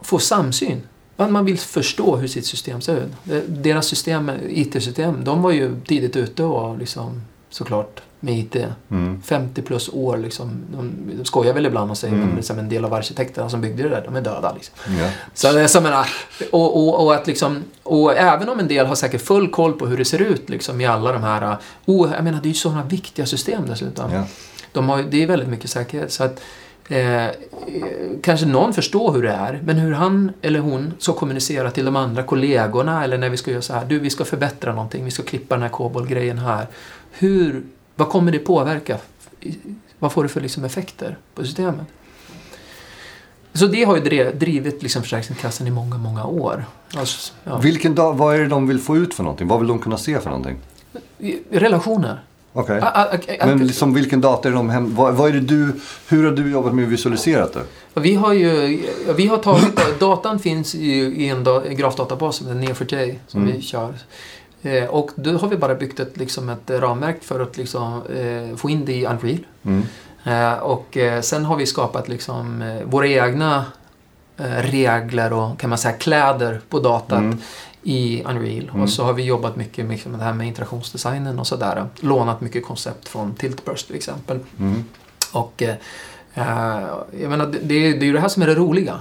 få samsyn. Att man vill förstå hur sitt system ser ut. Deras system, IT-system, de var ju tidigt ute och liksom såklart med IT. Mm. 50 plus år liksom. De, de skojar väl ibland och säger Mm. men liksom en del av arkitekterna som byggde det där, de är döda liksom. Ja. Så det är som en, och, och, och att liksom, och även om en del har säkert full koll på hur det ser ut liksom i alla de här, oh, jag menar det är ju sådana viktiga system dessutom. Ja. De har, det är väldigt mycket säkerhet. Så att, eh, kanske någon förstår hur det är, men hur han eller hon ska kommunicera till de andra kollegorna eller när vi ska göra så här, du vi ska förbättra någonting, vi ska klippa den här kobolgrejen här. Hur, vad kommer det påverka? Vad får det för liksom effekter på systemet? Så det har ju drivit liksom Försäkringskassan i många, många år. Alltså, ja. Vilken dag, vad är det de vill få ut för någonting? Vad vill de kunna se för någonting? Relationer. Okej. A- Men liksom vilken data är de hem... Vad, vad är det du... Hur har du jobbat med att visualisera det? Vi har ju, vi har tagit, datan finns i, i en da, en grafdatabas som heter Neo4j som Mm. vi kör. Eh, och då har vi bara byggt ett, liksom ett ramverk för att liksom, eh, få in det i Unreal. Mm. Eh, och eh, sen har vi skapat liksom, eh, våra egna regler och kan man säga kläder på datat Mm. i Unreal. Mm. Och så har vi jobbat mycket med det här med interaktionsdesignen och sådär. Lånat mycket koncept från Tiltburst till exempel. Mm. Och jag menar, det, det, är- det är ju det här som är det roliga.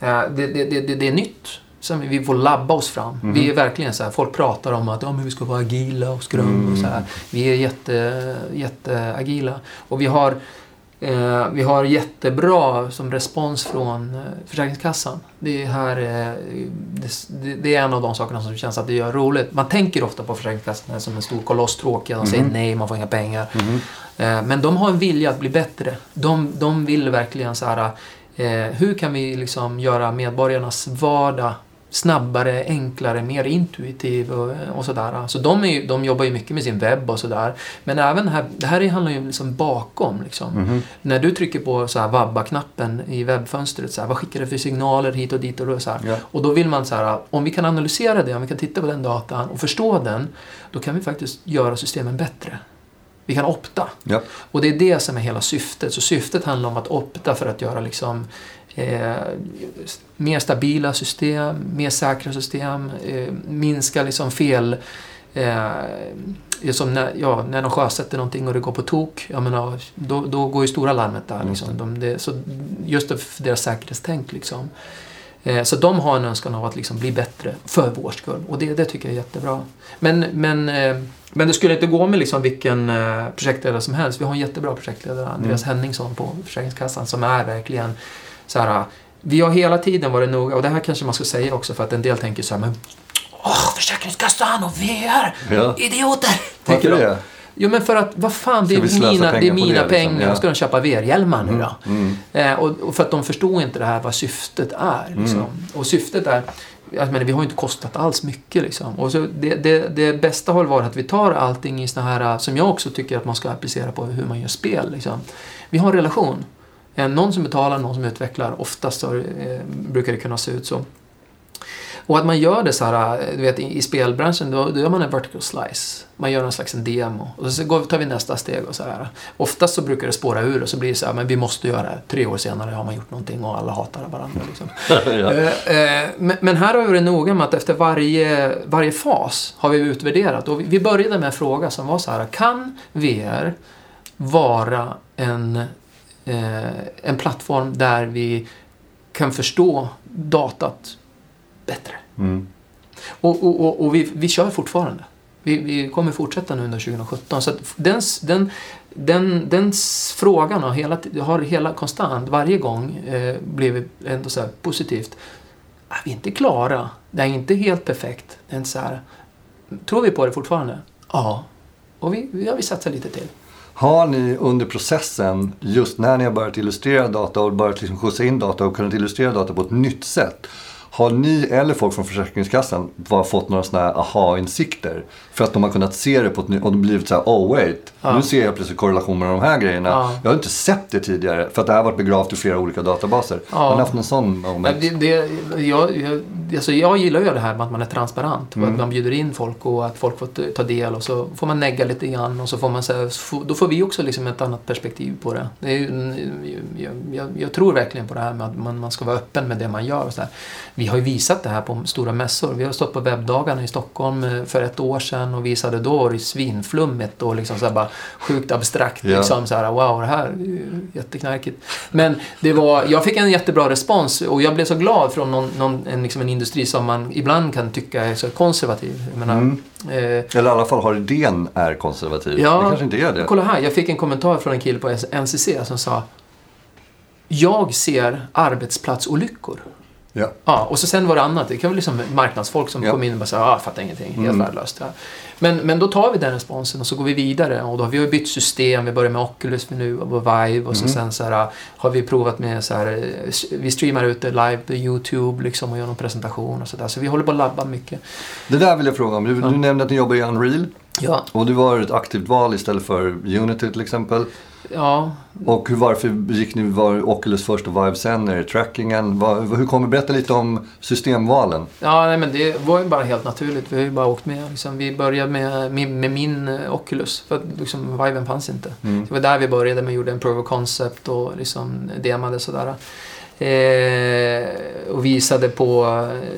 Det, det, det, det är nytt. Som vi får labba oss fram. Mhm. Vi är verkligen så här, folk pratar om att ja, men vi ska vara agila och skrum och så här. Vi är jätte, jätteagila. Och vi har, eh, vi har jättebra som respons från eh, Försäkringskassan. Det, är här, eh, det, det är en av de sakerna som känns att det gör roligt. Man tänker ofta på Försäkringskassan som en stor koloss tråkiga. De säger Mhm. nej, man får inga pengar. Mhm. Eh, Men de har en vilja att bli bättre. De, de vill verkligen så här, eh, hur kan vi liksom göra medborgarnas vardag snabbare, enklare, mer intuitiv och, och sådär. Så de, är de jobbar ju mycket med sin webb och sådär. Men även här, det här handlar ju liksom bakom. Liksom. Mhm. När du trycker på så här vabba-knappen i webbfönstret, så här, vad skickar det för signaler hit och dit och så här. Ja. Och då vill man så här, om vi kan analysera det, om vi kan titta på den datan och förstå den, då kan vi faktiskt göra systemen bättre. Vi kan opta. Ja. Och det är det som är hela syftet. Så syftet handlar om att opta för att göra liksom eh, mer stabila system, mer säkra system, eh, minska liksom fel Eh, det är som när, ja, när de sjösätter någonting och det går på tok, jag menar, då, då går ju stora larmet där. Liksom. De, det, så just för deras säkerhetstänk. Liksom. Eh, så de har en önskan av att liksom bli bättre för vår skull. Och det, det tycker jag är jättebra. Men, men, eh, men det skulle inte gå med liksom vilken eh, projektledare som helst. Vi har en jättebra projektledare, Andreas Henningsson på Försäkringskassan, som är verkligen så här. Vi har hela tiden varit noga, och det här kanske man ska säga också för att en del tänker så här, men Åh, Försäkringskassan och VR! Ja. Idioter! Varför det? Jo men för att, vad fan, det är mina, det är mina det, liksom? pengar. Ja. Ska de köpa VR-hjälmar nu då? Mm. Eh, och, och för att de förstår inte det här vad syftet är. Liksom. Mm. Och syftet är, jag menar, vi har ju inte kostat alls mycket. Liksom. Och så det, det, det bästa har varit att vi tar allting i såna här, som jag också tycker att man ska applicera på hur man gör spel. Liksom. Vi har en relation. Eh, någon som betalar, någon som utvecklar. Oftast så, eh, brukar det kunna se ut så. Och att man gör det så här, eh, du vet i, spelbranschen, då, då gör man en vertical slice. Man gör en slags en demo. Och så går, tar vi nästa steg och så här. Oftast så brukar det spåra ur och så blir det så här, men vi måste göra det. Tre år senare har man gjort någonting och alla hatar varandra. Liksom. ja. Men, men här har vi varit noga med att efter varje, varje fas har vi utvärderat. Och vi, började med en fråga som var så här, kan VR vara en, en plattform där vi kan förstå datat bättre? Mm. Och, och, och, och vi, vi kör fortfarande. Vi, vi kommer fortsätta nu under 2017. Så den, den, den, den frågan har hela, har hela konstant, varje gång, eh, blivit ändå så här positivt. Ah, vi är inte klara. Det är inte helt perfekt. Det är inte så här. Tror vi på det fortfarande? Ja. Och vi, vi har vi satsat lite till. Har ni under processen, just när ni har börjat illustrera data och börjat liksom skjutsa in data och kunnat illustrera data på ett nytt sätt. Har ni eller folk från Försäkringskassan bara fått några sådana här aha-insikter? För att de har kunnat se det på ett nytt och det blivit så här, oh wait, Ja. nu ser jag plötsligt korrelation med de här grejerna. Ja. Jag har inte sett det tidigare för att det här har varit begravt i flera olika databaser. Ja. Har ni haft någon sån Men moment? det, det, jag, jag, alltså jag gillar ju det här med att man är transparent. och Mm. Att man bjuder in folk och att folk får ta del och så får man negga lite grann och så får man säga, då får vi också liksom ett annat perspektiv på det. det är jag, jag tror verkligen på det här med att man, man ska vara öppen med det man gör. Och så här. Vi har ju visat det här på stora mässor. Vi har stått på webbdagarna i Stockholm eh, för ett år sedan och visade då var det svinflummigt och liksom så bara sjukt abstrakt. Ja. Liksom så här, wow, det här är jätteknarkigt. Men det var, jag fick en jättebra respons och jag blev så glad från någon, någon, en, liksom en industri som man ibland kan tycka är så konservativ. Jag menar, Mm. eh, Eller i alla fall har idén är konservativ. Ja. Det kanske inte är det. Kolla här, jag fick en kommentar från en kille på NCC som sa Jag ser arbetsplatsolyckor. Ja. Ja, och så sen var det annat. Det kan vara liksom marknadsfolk som Ja. kom in och bara sa, ah, jag fattar ingenting, helt Mm. värdelöst. Ja. Men, men då tar vi den responsen och så går vi vidare. Och då har vi bytt system. Vi börjar med Oculus nu och Vive och så Mm. sen så här, har vi provat med så här, vi streamar ut det live på YouTube liksom och gör någon presentation och sådär. Så vi håller på att labba mycket. Det där vill jag fråga om. Du, du nämnde att ni jobbar i Unreal. Ja, Och det var ett aktivt val istället för Unity till exempel. Ja Och hur, varför gick ni, var Oculus först och Vive sen? Är det trackingen? Vad, hur kommer berätta lite om systemvalen? Ja, nej, men det var ju bara helt naturligt. Vi har ju bara åkt med. Liksom. Vi började med, med, med min eh, Oculus, för att liksom, Viven fanns inte. Mm. Det var där vi började med, gjorde en proof of concept och liksom demade sådär. Eh, och visade på,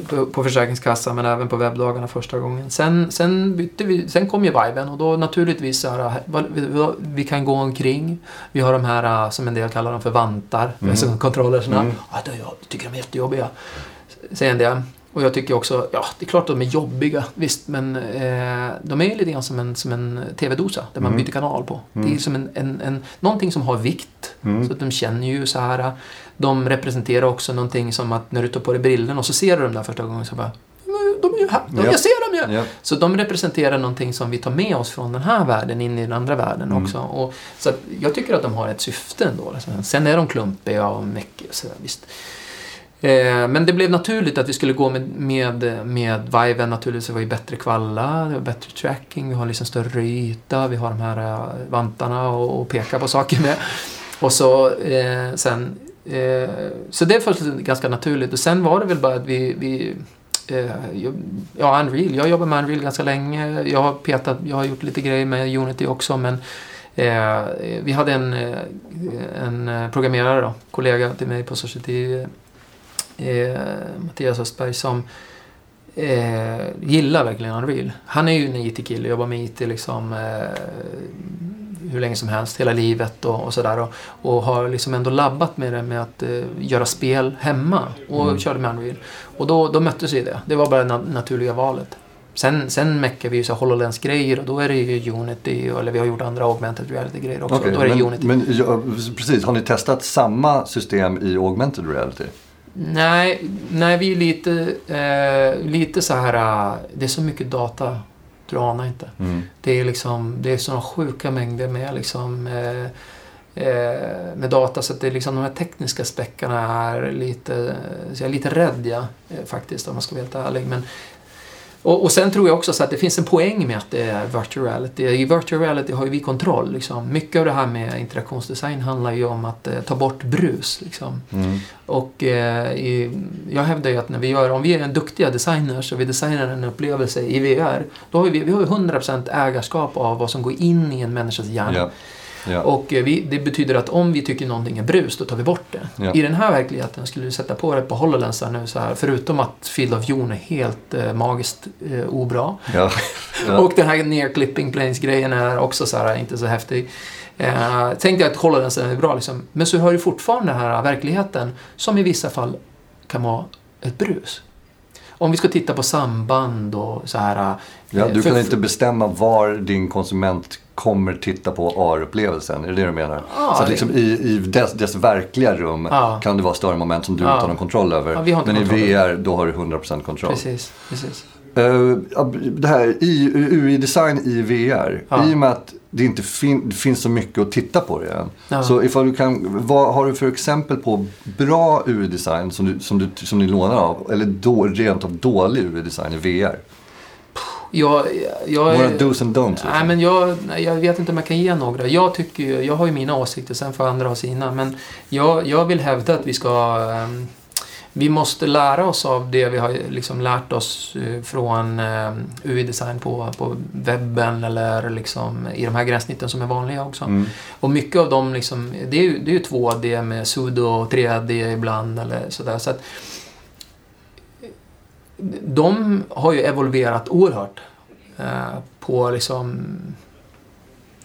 på, på Försäkringskassan men även på webbdagarna första gången. Sen, sen, bytte vi, sen kom ju Viven och då naturligtvis så här, vi, vi kan gå omkring. Vi har de här, eh, som en del kallar dem för vantar, Mm. alltså controllersna. Mm. Det, jag tycker de är jättejobbiga. Säger en del. Och jag tycker också, ja det är klart att de är jobbiga, visst, men eh, de är ju lite grann som en, som en TV-dosa där man Mm. byter kanal på. Mm. Det är som en, en, en, någonting som har vikt. Mm. Så att de känner ju så här. De representerar också någonting som att när du tar på dig brillorna och så ser du dem där första gången så bara "Men de är ju här, de, Ja. jag ser dem ju! Ja. Så de representerar någonting som vi tar med oss från den här världen in i den andra världen Mm. också. Och, så att jag tycker att de har ett syfte ändå. Liksom. Sen är de klumpiga och mäckiga och sådär, visst. Eh, men det blev naturligt att vi skulle gå med, med, med Viven naturligtvis. Det var ju bättre kvalla, det var bättre tracking, vi har liksom större yta, vi har de här uh, vantarna och, och peka på saker med. Och så eh, sen... Eh, så det föll liksom ganska naturligt. Och sen var det väl bara att vi... vi eh, ja, Unreal. Jag jobbar med Unreal ganska länge. Jag har petat, jag har gjort lite grejer med Unity också men Eh, vi hade en, eh, en eh, programmerare, då, kollega till mig på Society, eh, Mattias Östberg, som eh, gillar verkligen Unreal. Han är ju en IT-kille, jobbar med IT liksom eh, hur länge som helst, hela livet och, och sådär. Och, och, har liksom ändå labbat med det med att eh, göra spel hemma och mm. körde med Unreal. Och då, då möttes vi det. Det var bara det na naturliga valet. Sen, sen meckar vi ju så HoloLens-grejer och då är det ju Unity, eller vi har gjort andra augmented reality-grejer också. Okay, då är det men, Unity. Men ja, precis, har ni testat samma system i augmented reality? Nej, nej vi är lite, eh, lite så här, eh, det är så mycket data, du anar inte. Mm. Det är liksom, det är sådana sjuka mängder med liksom eh, eh, med data så att det är liksom de här tekniska späckarna är lite, så jag är lite rädd ja, eh, faktiskt om man ska vara helt ärlig. Men och, och sen tror jag också så att det finns en poäng med att det är virtual reality. I virtual reality har ju vi kontroll. Liksom. Mycket av det här med interaktionsdesign handlar ju om att eh, ta bort brus. Liksom. Mm. Och eh, i, jag hävdar ju att när vi gör, om vi är en duktiga designers och vi designar en upplevelse i VR, då har vi, vi har 100% ägarskap av vad som går in i en människas hjärna. Yeah. Ja. Och eh, vi, det betyder att om vi tycker någonting är brus, då tar vi bort det. Ja. I den här verkligheten skulle du sätta på det på HoloLens nu så här, förutom att Field of View är helt eh, magiskt eh, obra. Ja. och den här near clipping planes-grejen är också så här, inte så häftig. Eh, tänkte jag att HoloLens är bra liksom. Men så har du fortfarande den här verkligheten som i vissa fall kan vara ett brus om vi ska titta på samband och så här. Ja, du kan inte bestämma var din konsument kommer titta på AR-upplevelsen. Är det det du menar? Ah, så att liksom i, i dess, dess verkliga rum ah. kan det vara större moment som du ah. inte har någon kontroll över. Men kontroll. i VR då har du 100% kontroll. Precis, precis. Uh, det här UI-design i VR, ja. i och med att det inte fin det finns så mycket att titta på det än. Ja. Så ifall du kan, vad har du för exempel på bra UI-design som, du, som, du, som ni lånar av? Eller då, rent av dålig UI-design i VR? Jag, jag, Några dos and don'ts? Liksom. Nej, men jag, jag vet inte om jag kan ge några. Jag, tycker, jag har ju mina åsikter, sen får andra ha sina. Men jag, jag vill hävda att vi ska um, vi måste lära oss av det vi har liksom lärt oss eh, från eh, UI-design på, på webben eller liksom i de här gränssnitten som är vanliga också. Mm. Och mycket av dem, liksom, det är ju, det är ju 2D med sudo 3D ibland eller sådär. Så att, de har ju evolverat oerhört eh, på liksom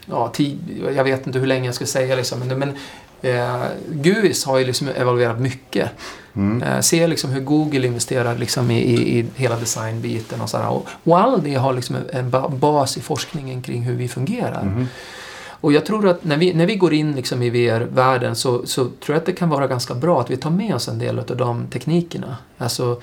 ja, tid, jag vet inte hur länge jag ska säga liksom, men, men eh, GUIs har ju liksom evolverat mycket. Mm. Eh, se liksom hur Google investerar liksom i, i, i hela designbiten och sådär. Och, och all det har liksom en bas i forskningen kring hur vi fungerar. Mm. Och jag tror att när vi, när vi går in liksom i VR-världen så, så tror jag att det kan vara ganska bra att vi tar med oss en del av de teknikerna. Alltså,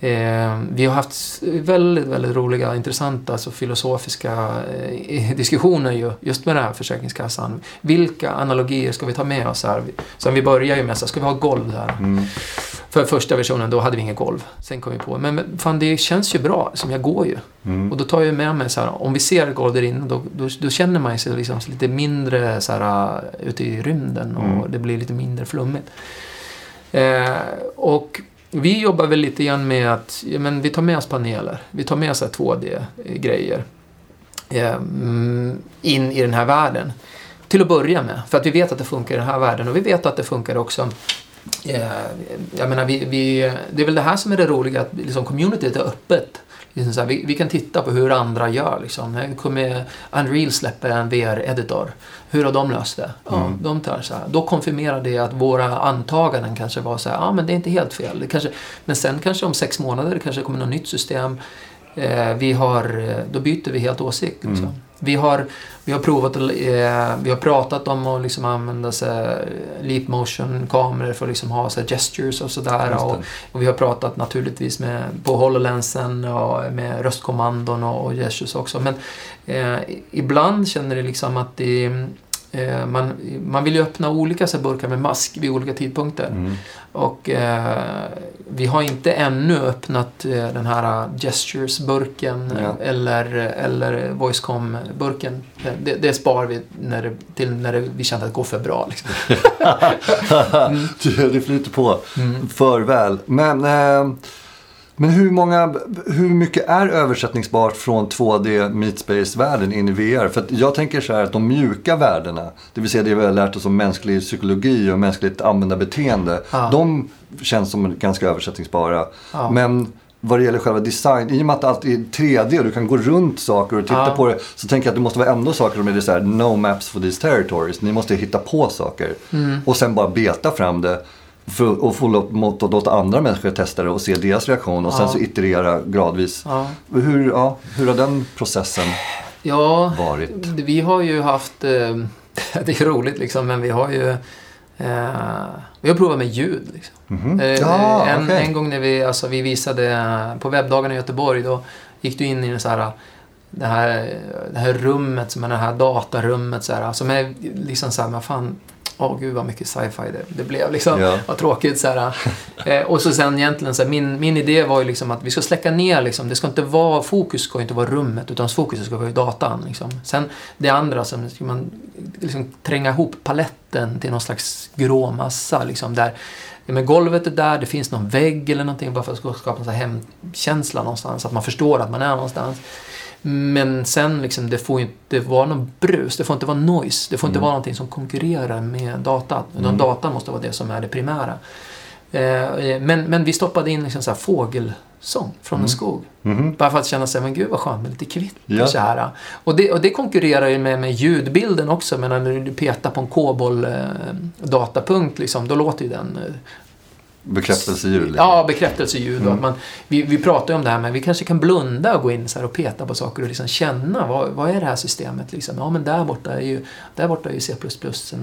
Eh, vi har haft väldigt, väldigt roliga, intressanta, alltså filosofiska eh, diskussioner ju, just med den här Försäkringskassan. Vilka analogier ska vi ta med oss här? Som vi börjar ju med, så ska vi ha golv här? Mm. För första versionen, då hade vi inget golv. Sen kom vi på, men fan det känns ju bra, som jag går ju. Mm. Och då tar jag med mig så här, om vi ser golv där inne, då, då, då känner man sig liksom lite mindre så här, ute i rymden och mm. det blir lite mindre flummigt. Eh, och vi jobbar väl lite grann med att ja, men vi tar med oss paneler. Vi tar med oss 2D-grejer eh, eh, in i den här världen. Till att börja med. För att vi vet att det funkar i den här världen och vi vet att det funkar också eh, jag menar, vi, vi, det är väl det här som är det roliga, att liksom communityt är öppet. Liksom så här, vi, vi, kan titta på hur andra gör. Liksom. Kommer Unreal släpper en VR-editor. Hur har de löst det? Ja, mm. de tar så här. Då konfirmerar det att våra antaganden kanske var så här, ja men det är inte helt fel. Det kanske, men sen kanske om sex månader det kanske kommer något nytt system. Eh, vi har, då byter vi helt åsikt. Liksom. Mm. Vi har, vi har provat och, eh, vi har pratat om att liksom använda leap motion kameror för att liksom ha så gestures och sådär. Och, och, vi har pratat naturligtvis med, på HoloLensen och med röstkommandon och, och gestures också. Men eh, ibland känner det liksom att det Eh, man, man vill ju öppna olika så burkar med mask vid olika tidpunkter. Mm. Och eh, vi har inte ännu öppnat eh, den här Gestures-burken Ja. eller, eller Voicecom-burken. Eh, Det, det spar vi när det, till när det, vi känner att det går för bra. Liksom. det flyter på Mm. för väl. Men, eh, men hur, många, hur mycket är översättningsbart från 2D Meat Space-världen in i VR? För jag tänker så här att de mjuka värdena, det vill säga det vi har lärt oss om mänsklig psykologi och mänskligt användarbeteende, Ja. de känns som ganska översättningsbara. Ja. Men vad det gäller själva design, i och med att allt är 3D och du kan gå runt saker och titta Ja. på det. Så tänker jag att det måste vara ändå saker som är så här, no maps for these territories. Ni måste hitta på saker. Mm. Och sen bara beta fram det. För att få låta, låta andra människor testa det och se deras reaktion. Och sen Ja. så iterera gradvis. Ja. Hur, ja, hur har den processen Ja, varit? vi har ju haft... Eh, det är roligt liksom, men vi har ju... Eh, vi har provat med ljud. Liksom. Mhm. Eh, Ja, en, okej. en gång när vi, alltså, vi visade eh, på webbdagarna i Göteborg, då gick du in i en så här, det, här, det här rummet, som är det här datarummet, så här, som är liksom så här, men fan, åh gud vad mycket sci-fi det, det blev liksom. Ja. Vad tråkigt så här. Eh, och så sen egentligen så här, min, min idé var ju liksom att vi ska släcka ner liksom, det ska inte vara, fokus ska inte vara rummet, utan fokus ska vara datan. Liksom. Sen det andra, som ska man liksom tränga ihop paletten till någon slags grå massa, liksom, där men golvet är där, det finns någon vägg eller någonting bara för att skapa en hemkänsla någonstans. Att man förstår att man är någonstans. Men sen liksom, det får inte vara någon brus, det får inte vara noise. Det får inte Mm. vara någonting som konkurrerar med datat. Utan Mm. datan måste vara det som är det primära. Eh, Men, men vi stoppade in liksom så här fågelsång från Mm. en skog. Mhm. Bara för att känna sig, men gud vad skönt med lite kvitter Ja. så här. Och det, och det konkurrerar ju med, med ljudbilden också. Men när du petar på en kobol eh, datapunkt, liksom, då låter ju den eh, Bekräftelseljud. liksom. Ja, bekräftelseljud. Mm. Att man, vi, vi pratar ju om det här, men vi kanske kan blunda och gå in så och peta på saker och liksom känna vad, vad är det här systemet? Liksom? Ja, men där borta är ju, där borta är ju C++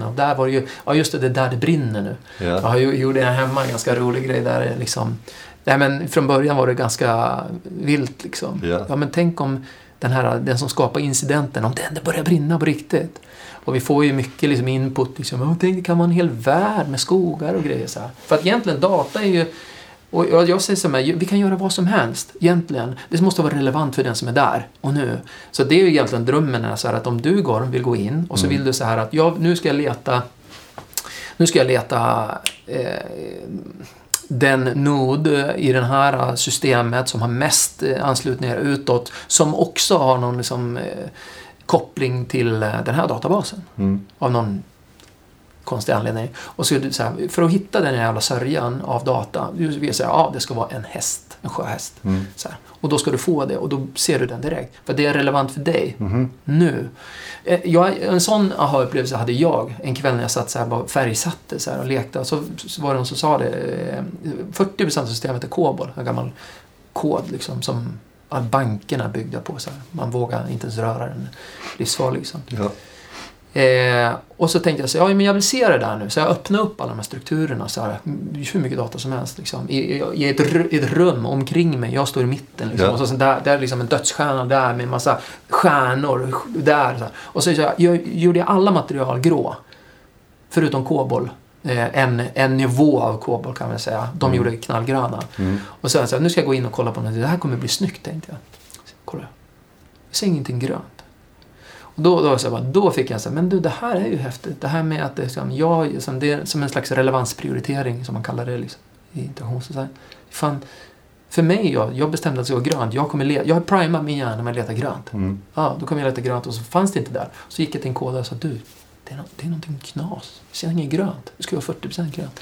och där var det ju, ja just det, det är där det brinner nu. Ja. Jag gjorde jag hemma en ganska rolig grej där liksom, nej men från början var det ganska vilt liksom. Ja. men tänk om den här, den som skapar incidenten, om den börjar brinna på riktigt. Och vi får ju mycket liksom input. Liksom, "Åh, tänk, det kan vara en hel värld med skogar och grejer. Så här. För att egentligen data är ju... Och jag, säger så här, vi kan göra vad som helst egentligen. Det måste vara relevant för den som är där och nu. Så det är ju egentligen drömmen så här att om du Gorm vill gå in och så Mm. vill du så här att jag, nu ska jag leta nu ska jag leta eh, den nod i det här systemet som har mest eh, anslutningar utåt som också har någon liksom, eh, koppling till eh, den här databasen Mm. av någon konstig anledning. Och så, är det så här, för att hitta den jävla sörjan av data, du vill säga ja, det ska vara en häst, en sjöhäst. Mm. Så här. Och då ska du få det och då ser du den direkt. För det är relevant för dig Mhm. nu. Eh, Jag, en sån aha-upplevelse hade jag en kväll när jag satt så här, bara färgsatte så här, och lekte. Och så, så var det någon som sa det. eh, 40% av systemet är COBOL, en gammal kod liksom, som alla bankerna är byggda på. Så här. Man vågar inte ens röra den. Livsfarlig. Liksom. Ja. Eh, och så tänkte jag så, ja, men jag vill se det där nu. Så jag öppnade upp alla de här strukturerna. Så här, hur mycket data som helst. Liksom, i, i, ett, ett rum omkring mig. Jag står i mitten. Liksom, Ja. och så, så där, där är liksom en dödsstjärna där med en massa stjärnor. Där, så här. Och så, så jag, jag gjorde jag alla material grå. Förutom kobolt. Eh, en, en nivå av kobolt kan man säga. De Mm. gjorde knallgröna. Mm. Och sen så här, nu ska jag gå in och kolla på något. Det här kommer bli snyggt tänkte jag. Kolla. Jag ser ingenting grönt. Och då, då, så här, då fick jag så här, men du det här är ju häftigt. Det här med att det, är som, jag, som, det är som en slags relevansprioritering som man kallar det liksom, i integrationsdesign. Fan, för mig, jag, jag bestämde att det vara grönt. Jag, kommer le- jag har primat min hjärna med att leta grönt. Mm. Ja, då kommer jag leta grönt och så fanns det inte där. Så gick jag till en kodare och sa du, det är, no- det är någonting knas. Jag ser inget grönt. Det ska vara 40% grönt.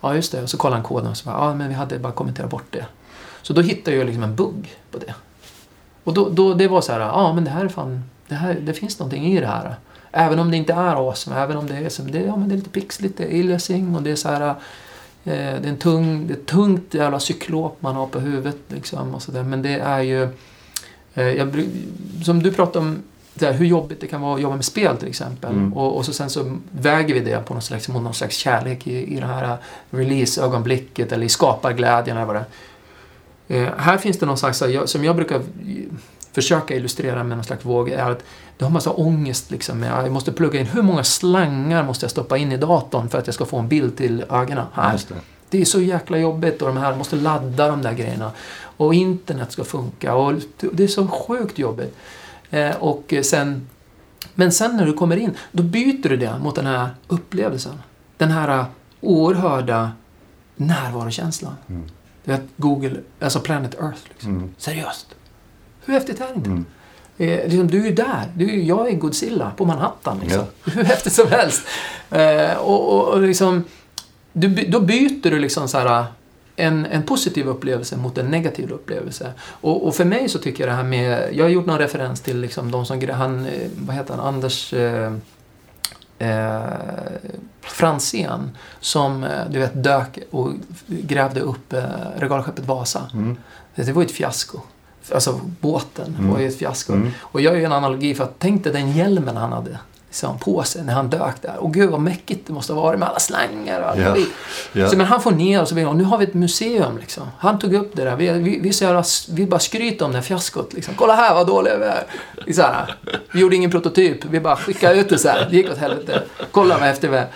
Ja, just det. Och så kollade han koden och så bara, ja men vi hade bara kommenterat bort det. Så då hittade jag liksom en bugg på det. Och då, då det var så här, ja men det här är fan, det, här, det finns någonting i det här. Även om det inte är awesome, även om det är, som, det, ja, men det är lite pixligt, det är aliasing och det är så här, eh, det är en tung, det är ett tungt jävla cyklop man har på huvudet liksom och så där. Men det är ju, eh, jag, som du pratade om, det här, hur jobbigt det kan vara att jobba med spel till exempel. Mm. Och, och så sen så väger vi det på någon slags, mot någon slags kärlek i, i det här release-ögonblicket eller i skaparglädjen eller vad det är. Eh, här finns det någon slags, som jag brukar försöka illustrera med någon slags våg är att du har massa ångest liksom. Med, jag måste plugga in, hur många slangar måste jag stoppa in i datorn för att jag ska få en bild till ögonen? Här. Det. Det är så jäkla jobbigt och de här måste ladda de där grejerna. Och internet ska funka och det är så sjukt jobbigt. Eh, och sen, men sen när du kommer in, då byter du det mot den här upplevelsen. Den här oerhörda närvarokänslan. Mm. Du vet, Google, alltså Planet Earth. Liksom. Mm. Seriöst. Hur häftigt är det inte? Mm. Eh, liksom, du är ju där. Du jag är Godzilla på Manhattan. Liksom. Ja. Hur häftigt som helst. Eh, och, och, och liksom, du, då byter du liksom så här, en, en positiv upplevelse mot en negativ upplevelse. Och, och för mig så tycker jag det här med... Jag har gjort någon referens till liksom de som... Han, eh, vad heter han? Anders... Eh, eh, Franzén som eh, du vet dök och grävde upp eh, regalskeppet Vasa. Mm. Det det var ju ett fiasko. Alltså båten Mm. var ju ett fiasko. Mm. Och jag gör ju en analogi för att tänk dig den hjälmen han hade liksom, på sig när han dök där. Och gud vad mäckigt det måste ha varit med alla slangar och allt skit. Ja. Så, men han får ner och så och nu har vi ett museum liksom. Han tog upp det där. Vi, vi, vi, så jävla, vi bara skryter om det här fiaskot liksom. Kolla här vad dåliga vi är. Så här, vi gjorde ingen prototyp. Vi bara skickade ut det så här. Det gick åt helvete. Kolla vad häftigt vi är.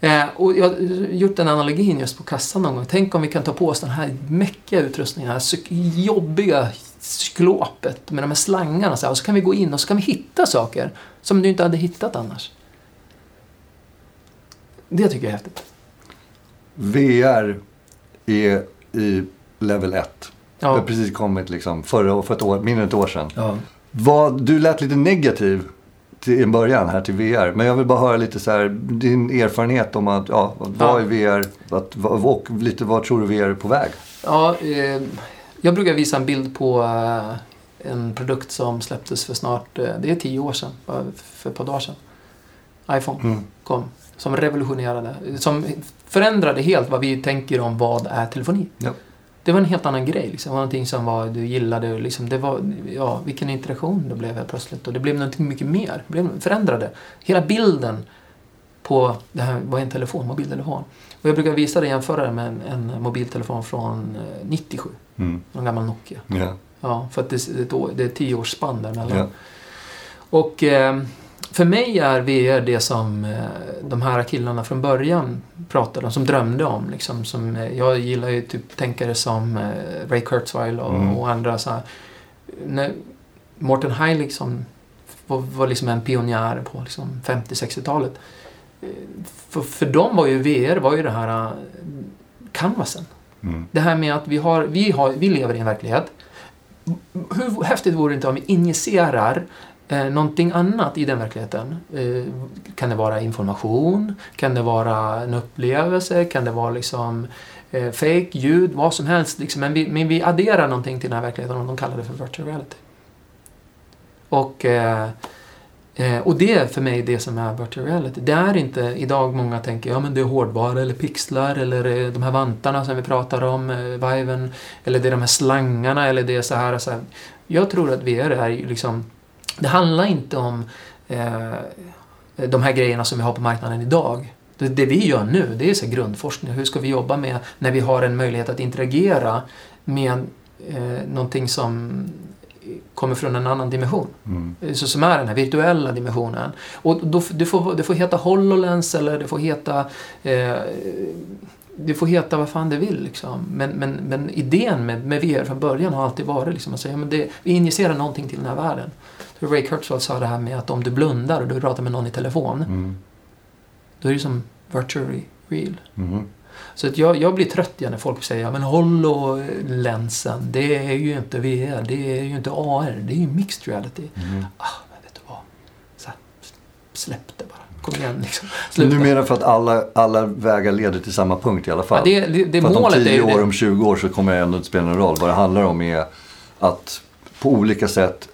Eh, och jag har gjort den analogin just på kassan någon gång. Tänk om vi kan ta på oss den här mäckiga utrustningen, det här jobbiga sklåpet med de här slangarna så här, och så kan vi gå in och så kan vi hitta saker som du inte hade hittat annars. Det tycker jag är häftigt. VR är i level 1. Det har Ja. precis kommit liksom förra, för ett år, mindre än ett år sedan. ja. Vad, du lät lite negativ till en början här till VR. Men jag vill bara höra lite så här, din erfarenhet om att, ja, vad Ja. är VR att, och lite vad tror du VR är på väg? Ja, eh, jag brukar visa en bild på eh, en produkt som släpptes för snart, eh, det är tio år sedan, bara för ett par dagar sedan. iPhone Mm. kom. Som revolutionerade, som förändrade helt vad vi tänker om vad är telefoni. Ja. Det var en helt annan grej. Liksom. Det var någonting som var, du gillade. Liksom, det var, ja, vilken interaktion det blev helt plötsligt. Och det blev någonting mycket mer. Det blev, förändrade. Hela bilden på det här, vad är en telefon? Mobiltelefon. Och jag brukar visa det jämföra det med en, en mobiltelefon från eh, 97. Mm. En gammal Nokia. Ja. Ja, för att det, är ett år- det är ett tio års spann däremellan. Ja. Och eh, för mig är VR det som eh, de här killarna från början pratade om, som drömde om. Liksom, som, eh, jag gillar ju typ tänkare som eh, Ray Kurzweil och, Mm. och andra. Så här, när Morten Heilig som var, var liksom en pionjär på liksom 50-60-talet. eh, För, för dem var ju VR var ju det här eh, canvasen. Mm. Det här med att vi, har, vi, har, vi lever i en verklighet. Hur häftigt vore det inte om vi injicerar eh, någonting annat i den verkligheten? Eh, kan det vara information? Kan det vara en upplevelse? Kan det vara liksom eh, fake ljud? Vad som helst. Liksom. Men, vi, men vi adderar någonting till den här verkligheten och de kallar det för virtual reality. Och, eh, eh, och det är för mig det som är virtual reality. Det är inte, idag många tänker, ja men det är hårdvara eller pixlar eller eh, de här vantarna som vi pratar om, eh, Viven, eller det är de här slangarna eller det är så här. Så här. Jag tror att VR är liksom, det handlar inte om eh, de här grejerna som vi har på marknaden idag. Det, det vi gör nu, det är så här grundforskning. Hur ska vi jobba med när vi har en möjlighet att interagera med eh, någonting som kommer från en annan dimension. Mm. Så som är den här virtuella dimensionen. Och då, det, får, det får heta HoloLens eller det får heta... Eh, det får heta vad fan det vill liksom. Men, men, men idén med, med VR från början har alltid varit liksom att säga, men det, vi injicerar någonting till den här världen. Ray Kurzweil sa det här med att om du blundar och du pratar med någon i telefon, Mm. då är det som virtually real. Mm. Så att jag, jag blir trött igen när folk säger men HoloLensen, det är ju inte VR, det är ju inte AR, det är ju mixed reality. Mm. Ah, men vet du vad? Så här, släpp det bara. Kom igen liksom. Sluta. Du menar för att alla, alla vägar leder till samma punkt i alla fall? ja, det, det, det för att om målet är 10 ju år, om 20 år så kommer det ändå inte spela någon roll. Vad det handlar om är att på olika sätt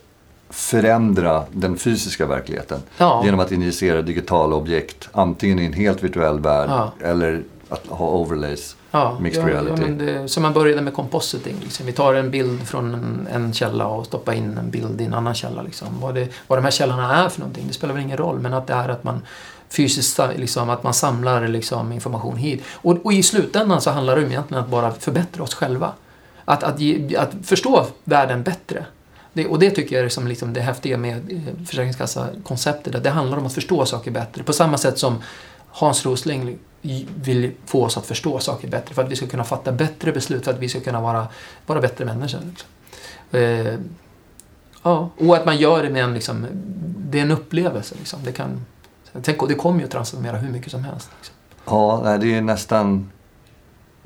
förändra den fysiska verkligheten. Ja. Genom att injicera digitala objekt. Antingen i en helt virtuell värld Ja. eller att ha overlays. Ja, Mixed ja, reality. Ja, det, som man började med compositing. Liksom. Vi tar en bild från en, en källa och stoppar in en bild i en annan källa. Liksom. Vad, det, vad de här källorna är för någonting, det spelar väl ingen roll. Men att det är att man fysiskt liksom, att man samlar liksom, information hit. Och, och i slutändan så handlar det om egentligen att bara förbättra oss själva. Att, att, ge, att förstå världen bättre. Det, och det tycker jag är som liksom det häftiga med eh, Försäkringskassa-konceptet. Det handlar om att förstå saker bättre. På samma sätt som Hans Rosling vill få oss att förstå saker bättre. För att vi ska kunna fatta bättre beslut. För att vi ska kunna vara, vara bättre människor. Liksom. Eh, ja, och att man gör det med en, liksom, det är en upplevelse. Liksom. Det, kan, tänk, det kommer ju att transformera hur mycket som helst. Liksom. Ja, det är nästan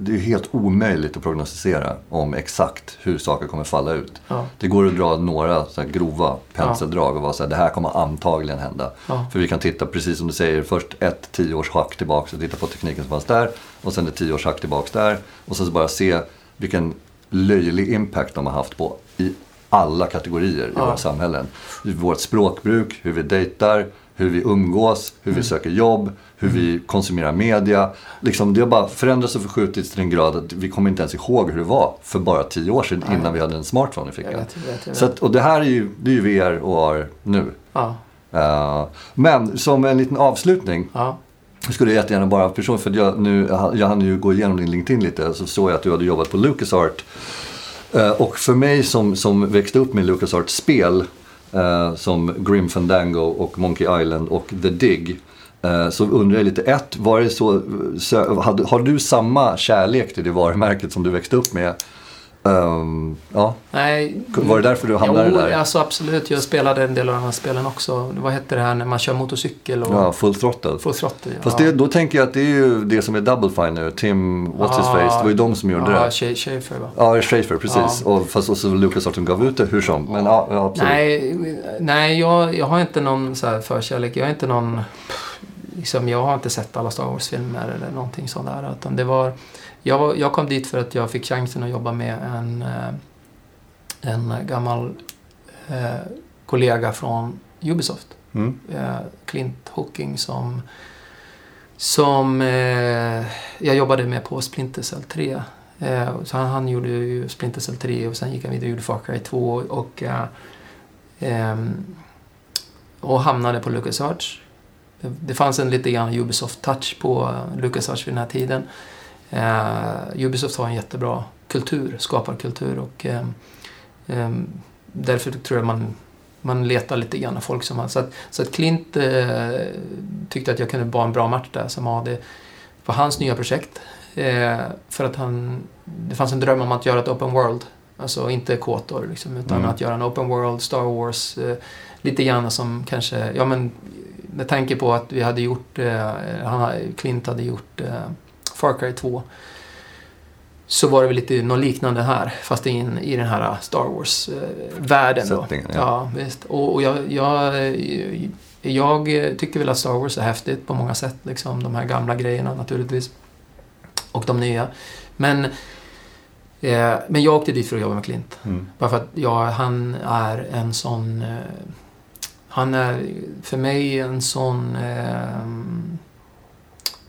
det är helt omöjligt att prognostisera om exakt hur saker kommer falla ut. Ja. Det går att dra några så grova penseldrag och vara så här, det här kommer antagligen hända. Ja. För vi kan titta, precis som du säger, först ett tioårshack tillbaka och titta på tekniken som fanns där. Och sen ett tioårshack tillbaka där. Och sen så bara se vilken löjlig impact de har haft på i alla kategorier i Ja. våra samhällen. Vårt språkbruk, hur vi dejtar, hur vi umgås, hur Mm. vi söker jobb, hur vi konsumerar media. Liksom, det har bara förändrats och förskjutits till en grad att vi kommer inte ens ihåg hur det var för bara tio år sedan Nej. innan vi hade en smartphone i Jag fickan. jag jag Så att, och det här är ju, det är ju VR och AR nu. Ja, Eh, men som en liten avslutning ja, jag skulle jättegärna bara person för jag, nu, jag hann ju gå igenom din LinkedIn lite så såg jag att du hade jobbat på LucasArt. Eh, och för mig som, som växte upp med LucasArts spel eh, som Grim Fandango och Monkey Island och The Dig. eh, Så undrar jag lite, ett, var det så, eh, så hade, har du samma kärlek till det varumärket som du växte upp med? Ehm, ja, nej. var det därför du hamnade jo, där? alltså absolut. Jag spelade en del av de här spelen också. Vad hette det här när man kör motorcykel och Ja, full throttle. får throttle? Fast ja. det, då tänker jag att det är ju det som är Double Fine nu. Tim, what's his Ja. face, det var ju de som gjorde ja, det. Scha- Schaefer va? Ja, Schaefer, precis. Och, fast också Lucas som gav ut det hur som. Men ja, ja absolut. Nej, nej jag, jag har inte någon så här förkärlek. Jag är inte någon... Liksom, jag har inte sett alla Star Wars-filmer eller någonting sånt där. Utan det var, jag, jag kom dit för att jag fick chansen att jobba med en, eh, en gammal eh, kollega från Ubisoft. Mm. eh, Clint Hooking som, som eh, jag jobbade med på Splinter Cell 3. Eh, så han, han gjorde ju Splinter Cell 3 och sen gick han vidare och gjorde Far Cry 2 och, och hamnade på LucasArts. Det, det fanns en lite grann Ubisoft-touch på LucasArts vid den här tiden. Eh, Ubisoft har en jättebra kultur, skaparkultur och ehm, ehm, därför tror jag man man letar lite grann folk som har... Så att, så att Clint eh, tyckte att jag kunde vara en bra match där som hade på hans nya projekt. Eh, för att han... Det fanns en dröm om att göra ett open world. Alltså inte Kotor liksom, utan Mm. att göra en open world, Star Wars. Eh, lite grann som kanske... Ja men med tanke på att vi hade gjort... Eh, han, Clint hade gjort eh, Far Cry 2 så var det väl lite något liknande här, fast in i den här Star Wars-världen. ja. ja. visst. Och, och jag, jag, jag tycker väl att Star Wars är häftigt på många sätt. Liksom, de här gamla grejerna naturligtvis. Och de nya. Men, eh, men jag åkte dit för att jobba med Clint. Mm. Bara för att ja, han är en sån... Eh, han är för mig en sån...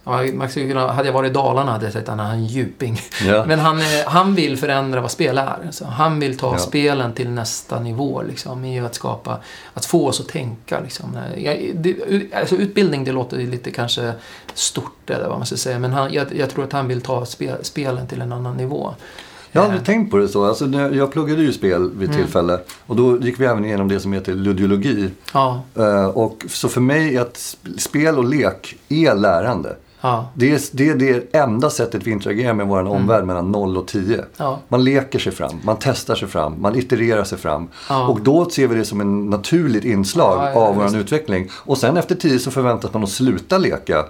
Eh, man skulle kunna, hade jag varit i Dalarna hade jag sagt att han är en djuping. Ja. Men han, eh, han vill förändra vad spel är. Alltså, han vill ta Ja. spelen till nästa nivå liksom, i att skapa, att få oss att tänka. Liksom. Jag, det, alltså, utbildning, det låter lite kanske stort eller vad man ska säga. Men han, jag, jag tror att han vill ta spel, spelen till en annan nivå. Jag har Eh, aldrig tänkt på det så. Alltså, jag pluggade ju spel vid Mm. tillfälle. Och då gick vi även igenom det som heter ludiologi. Ja, Eh, och så för mig är att sp- spel och lek är lärande. Ja, Det är, det är det enda sättet vi interagerar med vår Mm. omvärld mellan 0 och 10. ja, Man leker sig fram, man testar sig fram, man itererar sig fram. ja. Och då ser vi det som en naturligt inslag av vår utveckling. Och sen efter 10 så förväntas man att sluta leka.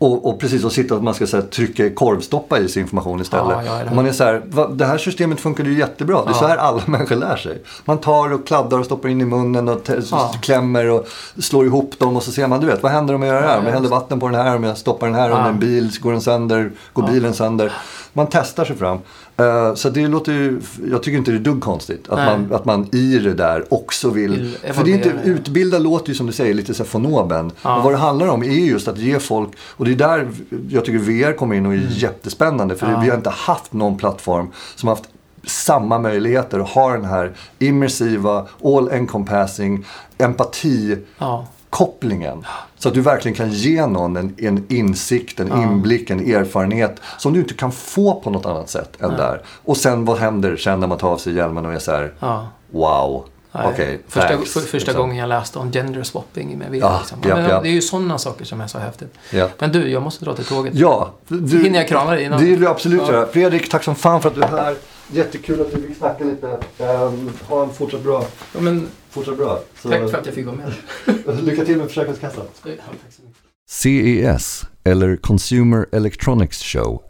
Ja. Och, och precis och sitta och man ska så här, trycka korvstoppa i sig information istället. Ja, ja, och man är så här, va, det här systemet funkar ju jättebra. Det är Ja. så här alla människor lär sig. Man tar och kladdar och stoppar in i munnen och Ja. klämmer och slår ihop dem och så ser man, du vet, vad händer om jag gör det här? Om jag Ja, häller vatten på den här, om jag stoppar den här Ja. under en bil, går den sönder, går Ja. bilen sönder. Man testar sig fram. Eh, så det låter ju, jag tycker inte det är dugg konstigt att Nej. man, att man i det där också vill, för det är inte, utbilda låter ju som du säger lite så här fonoben. Ja. Och vad det handlar om är just att ge folk, och det är där jag tycker VR kommer in och är jättespännande. För Mm. Ja. vi har inte haft någon plattform som har haft samma möjligheter och har den här immersiva, all encompassing, empati ja. Kopplingen. Så att du verkligen kan ge någon en, en insikt, en Ja. inblick, en erfarenhet som du inte kan få på något annat sätt än Nej. där. Och sen vad händer sen när man tar av sig hjälmen och är så här, ja. Wow. Okej, första, för, första liksom. gången jag läste om gender swapping med VR. Ja, liksom. ja, ja. Det är ju sådana saker som är så häftigt. Ja. Men du, jag måste dra till tåget. Ja, du, Hinner jag krama dig innan? Det vill du absolut Ja. göra. Fredrik, tack som fan för att du är här. Jättekul att du fick snacka lite. Um, ha en fortsatt bra. Ja, men, Fortsatt bra. Så, tack för att jag fick vara med. Lycka till med Försäkringskassan. Ja. CES, eller Consumer Electronics Show,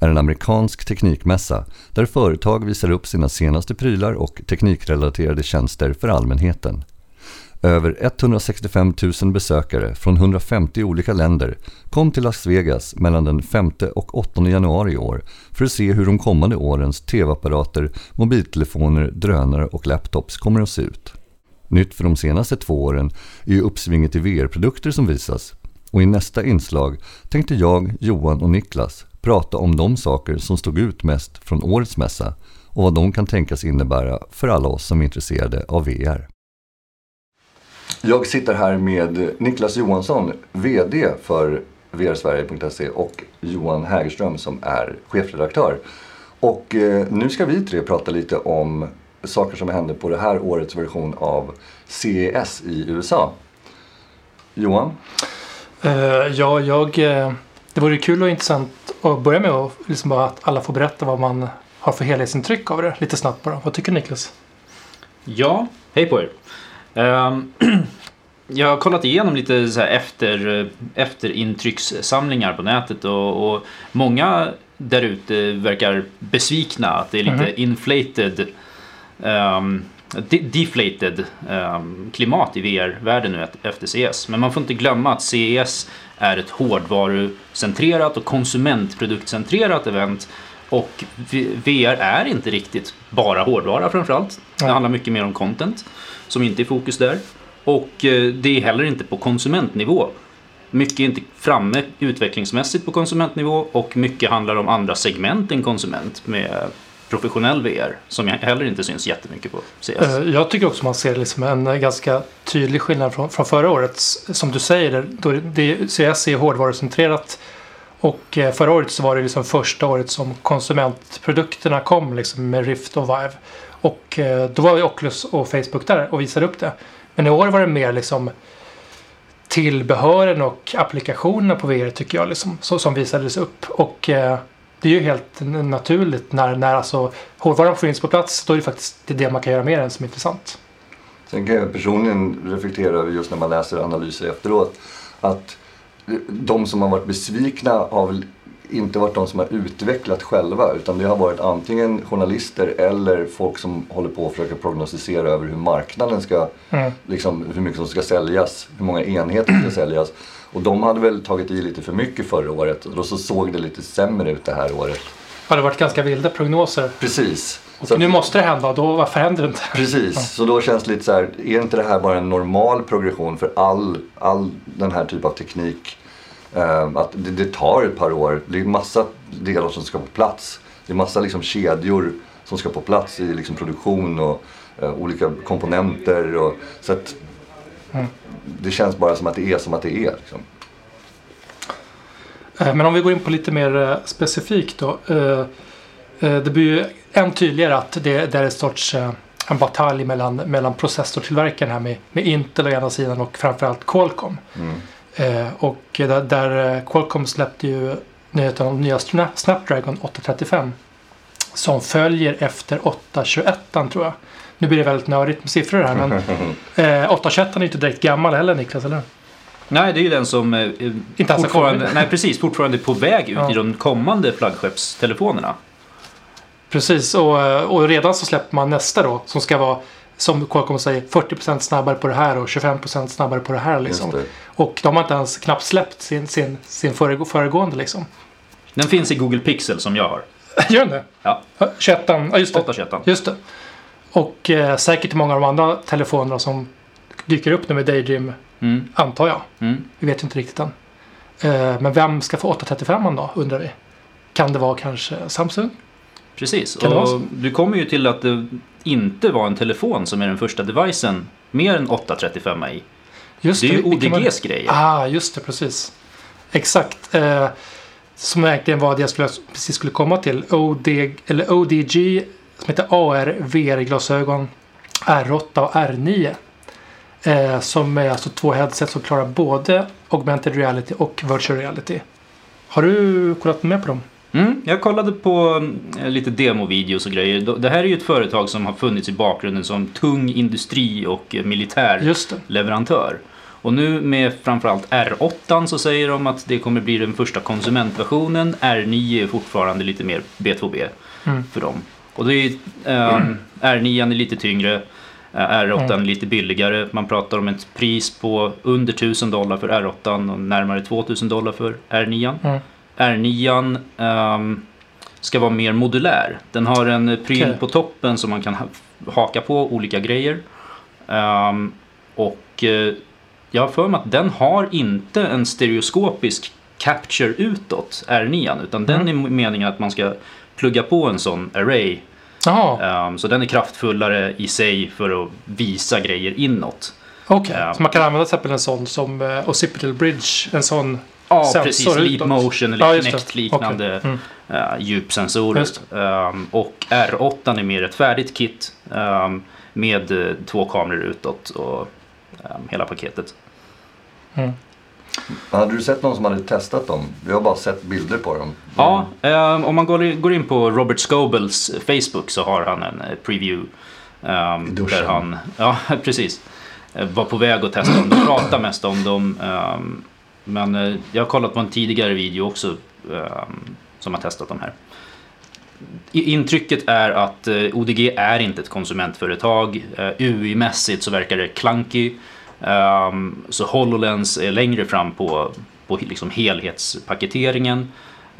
är en amerikansk teknikmässa där företag visar upp sina senaste prylar och teknikrelaterade tjänster för allmänheten. Över 165 000 besökare från 150 olika länder kom till Las Vegas mellan den 5 och 8 januari i år för att se hur de kommande årens tv-apparater, mobiltelefoner, drönare och laptops kommer att se ut. Nytt för de senaste två åren är ju uppsvinget i VR-produkter som visas. Och i nästa inslag tänkte jag, Johan och Niklas prata om de saker som stod ut mest från årets mässa och vad de kan tänkas innebära för alla oss som är intresserade av VR. Jag sitter här med Niklas Johansson, VD för vrsverige.se och Johan Hägerström som är chefredaktör. Och eh, nu ska vi tre prata lite om saker som hände på det här årets version av CES i USA. Johan? Eh, ja, jag, eh, det vore kul och intressant att börja med och liksom bara att alla får berätta vad man har för helhetsintryck av det. Lite snabbt bara. Vad tycker Niklas? Ja, hej på er. Ehm, jag har kollat igenom lite så här efter, efterintryckssamlingar på nätet och, och många där ute verkar besvikna att det är lite Mhm. inflated de- deflated ehm, klimat i VR-världen nu efter CES. Men man får inte glömma att CES är ett hårdvarucentrerat och konsumentproduktcentrerat event och VR är inte riktigt bara hårdvara framförallt. Det handlar mycket mer om content som inte är fokus där. Och eh, det är heller inte på konsumentnivå. Mycket är inte framme utvecklingsmässigt på konsumentnivå och mycket handlar om andra segment än konsument med professionell VR som jag heller inte syns jättemycket på CS. Eh, jag tycker också man ser liksom en eh, ganska tydlig skillnad från, från förra året. Som du säger, då det, det, CS är hårdvarucentrerat. Och eh, förra året så var det liksom första året som konsumentprodukterna kom liksom med Rift och Vive. Och då var ju Oculus och Facebook där och visade upp det. Men i år var det mer liksom tillbehören och applikationerna på VR tycker jag liksom, så, som visades upp. Och det är ju helt naturligt när, när alltså hårdvaran finns på plats. Då är det faktiskt det, man kan göra med den som är intressant. Sen kan jag personligen reflektera över just när man läser analyser efteråt att de som har varit besvikna har väl inte varit de som har utvecklat själva utan det har varit antingen journalister eller folk som håller på att försöka prognostisera över hur marknaden ska, Mm. liksom hur mycket som ska säljas, hur många enheter som ska säljas. Och de hade väl tagit i lite för mycket förra året och då så såg det lite sämre ut det här året. Ja, det har varit ganska vilda prognoser. Precis. Och Så nu måste det hända och då varför händer det inte? Precis, så då känns det lite så här, är inte det här bara en normal progression för all, all den här typen av teknik? Eh, att det, det tar ett par år, det är massa delar som ska på plats. Det är massa liksom kedjor som ska på plats i liksom produktion och eh, olika komponenter. Och, så att Mm. det känns bara som att det är som att det är. Liksom. Eh, Men om vi går in på lite mer eh, specifikt då. eh, Det blir ju än tydligare att det, det är en sorts en batalj mellan, mellan processortillverkarna här med, med Intel å ena sidan och framförallt Qualcomm. Mm. Eh, och där, där eh, Qualcomm släppte ju nyheten om nya Sna- Snapdragon 835 som följer efter 821 tror jag. Nu blir det väldigt nördigt med siffror här men eh, 821 är ju inte direkt gammal heller Niklas, eller? Nej, det är ju den som eh, Inte fortfarande, nej, precis, fortfarande är på väg ut Ja. i de kommande flaggskeppstelefonerna. Precis, och, eh, och redan så släpper man nästa då som ska vara som Qualcomm säger 40% snabbare på det här och 25% snabbare på det här liksom. Det. Och de har inte ens knappt släppt sin, sin, sin föregå, föregående liksom. Den finns i Google Pixel som jag har. Gör den det? Ja, 21 ja just det. 821. Just det. Och eh, säkert många av de andra telefonerna som dyker upp nu med Daydream Mm, antar jag. mm. Vi vet ju inte riktigt än. Eh, men vem ska få 835 då undrar vi? Kan det vara kanske Samsung? Precis, Kan det vara så? och du kommer ju till att det inte var en telefon som är den första devicen mer än 835 i. Just Det är ju ODGs grejer. Ah, just det, precis. Exakt. Eh, som egentligen var det jag skulle, precis skulle komma till. OD, eller ODG, som heter AR VR-glasögon. R8 och R9. Eh, som är alltså två headset som klarar både augmented reality och virtual reality. Har du kollat med på dem? Mm, jag kollade på eh, lite demovideos och grejer. Det här är ju ett företag som har funnits i bakgrunden som tung industri och eh, militär leverantör. Och nu med framförallt R8 så säger de att det kommer bli den första konsumentversionen. R9 är fortfarande lite mer B2B Mm. för dem. Och det är, ehm, R9 är lite tyngre, eh, R8 är lite billigare. Man pratar om ett pris på under 1000 dollar för R8 och närmare 2000 dollar för R9. Mm. R9 ehm, ska vara mer modulär. Den har en pryl Okej. på toppen som man kan ha- haka på olika grejer. Ehm, och eh, jag har för mig att den har inte en stereoskopisk capture utåt, R9, utan den är meningen att man ska plugga på en sån array. Ehm, så den är kraftfullare i sig för att visa grejer inåt. okej. Ja. Så man kan använda till exempel en sån som uh, Occipital Bridge. En sån Ja, Sensor precis. Leap motion eller Ja. Kinect-liknande Okej. Mm. eh, djupsensorer. Ehm, och R8 är mer ett färdigt kit ehm, med eh, två kameror utåt och ehm, hela paketet. Hade du sett någon som hade testat dem? Vi har bara sett bilder på dem. Ja, ehm, om man går in, på Robert Scobles Facebook så har han en eh, preview. ehm, I duschen. där han, ja precis, var på väg att testa dem. De pratar mest om dem. Men eh, jag har kollat på en tidigare video också ehm, som har testat de här. Intrycket är att eh, ODG är inte ett konsumentföretag. Eh, UI-mässigt så verkar det clunky. Ehm, så HoloLens är längre fram på, på liksom helhetspaketeringen.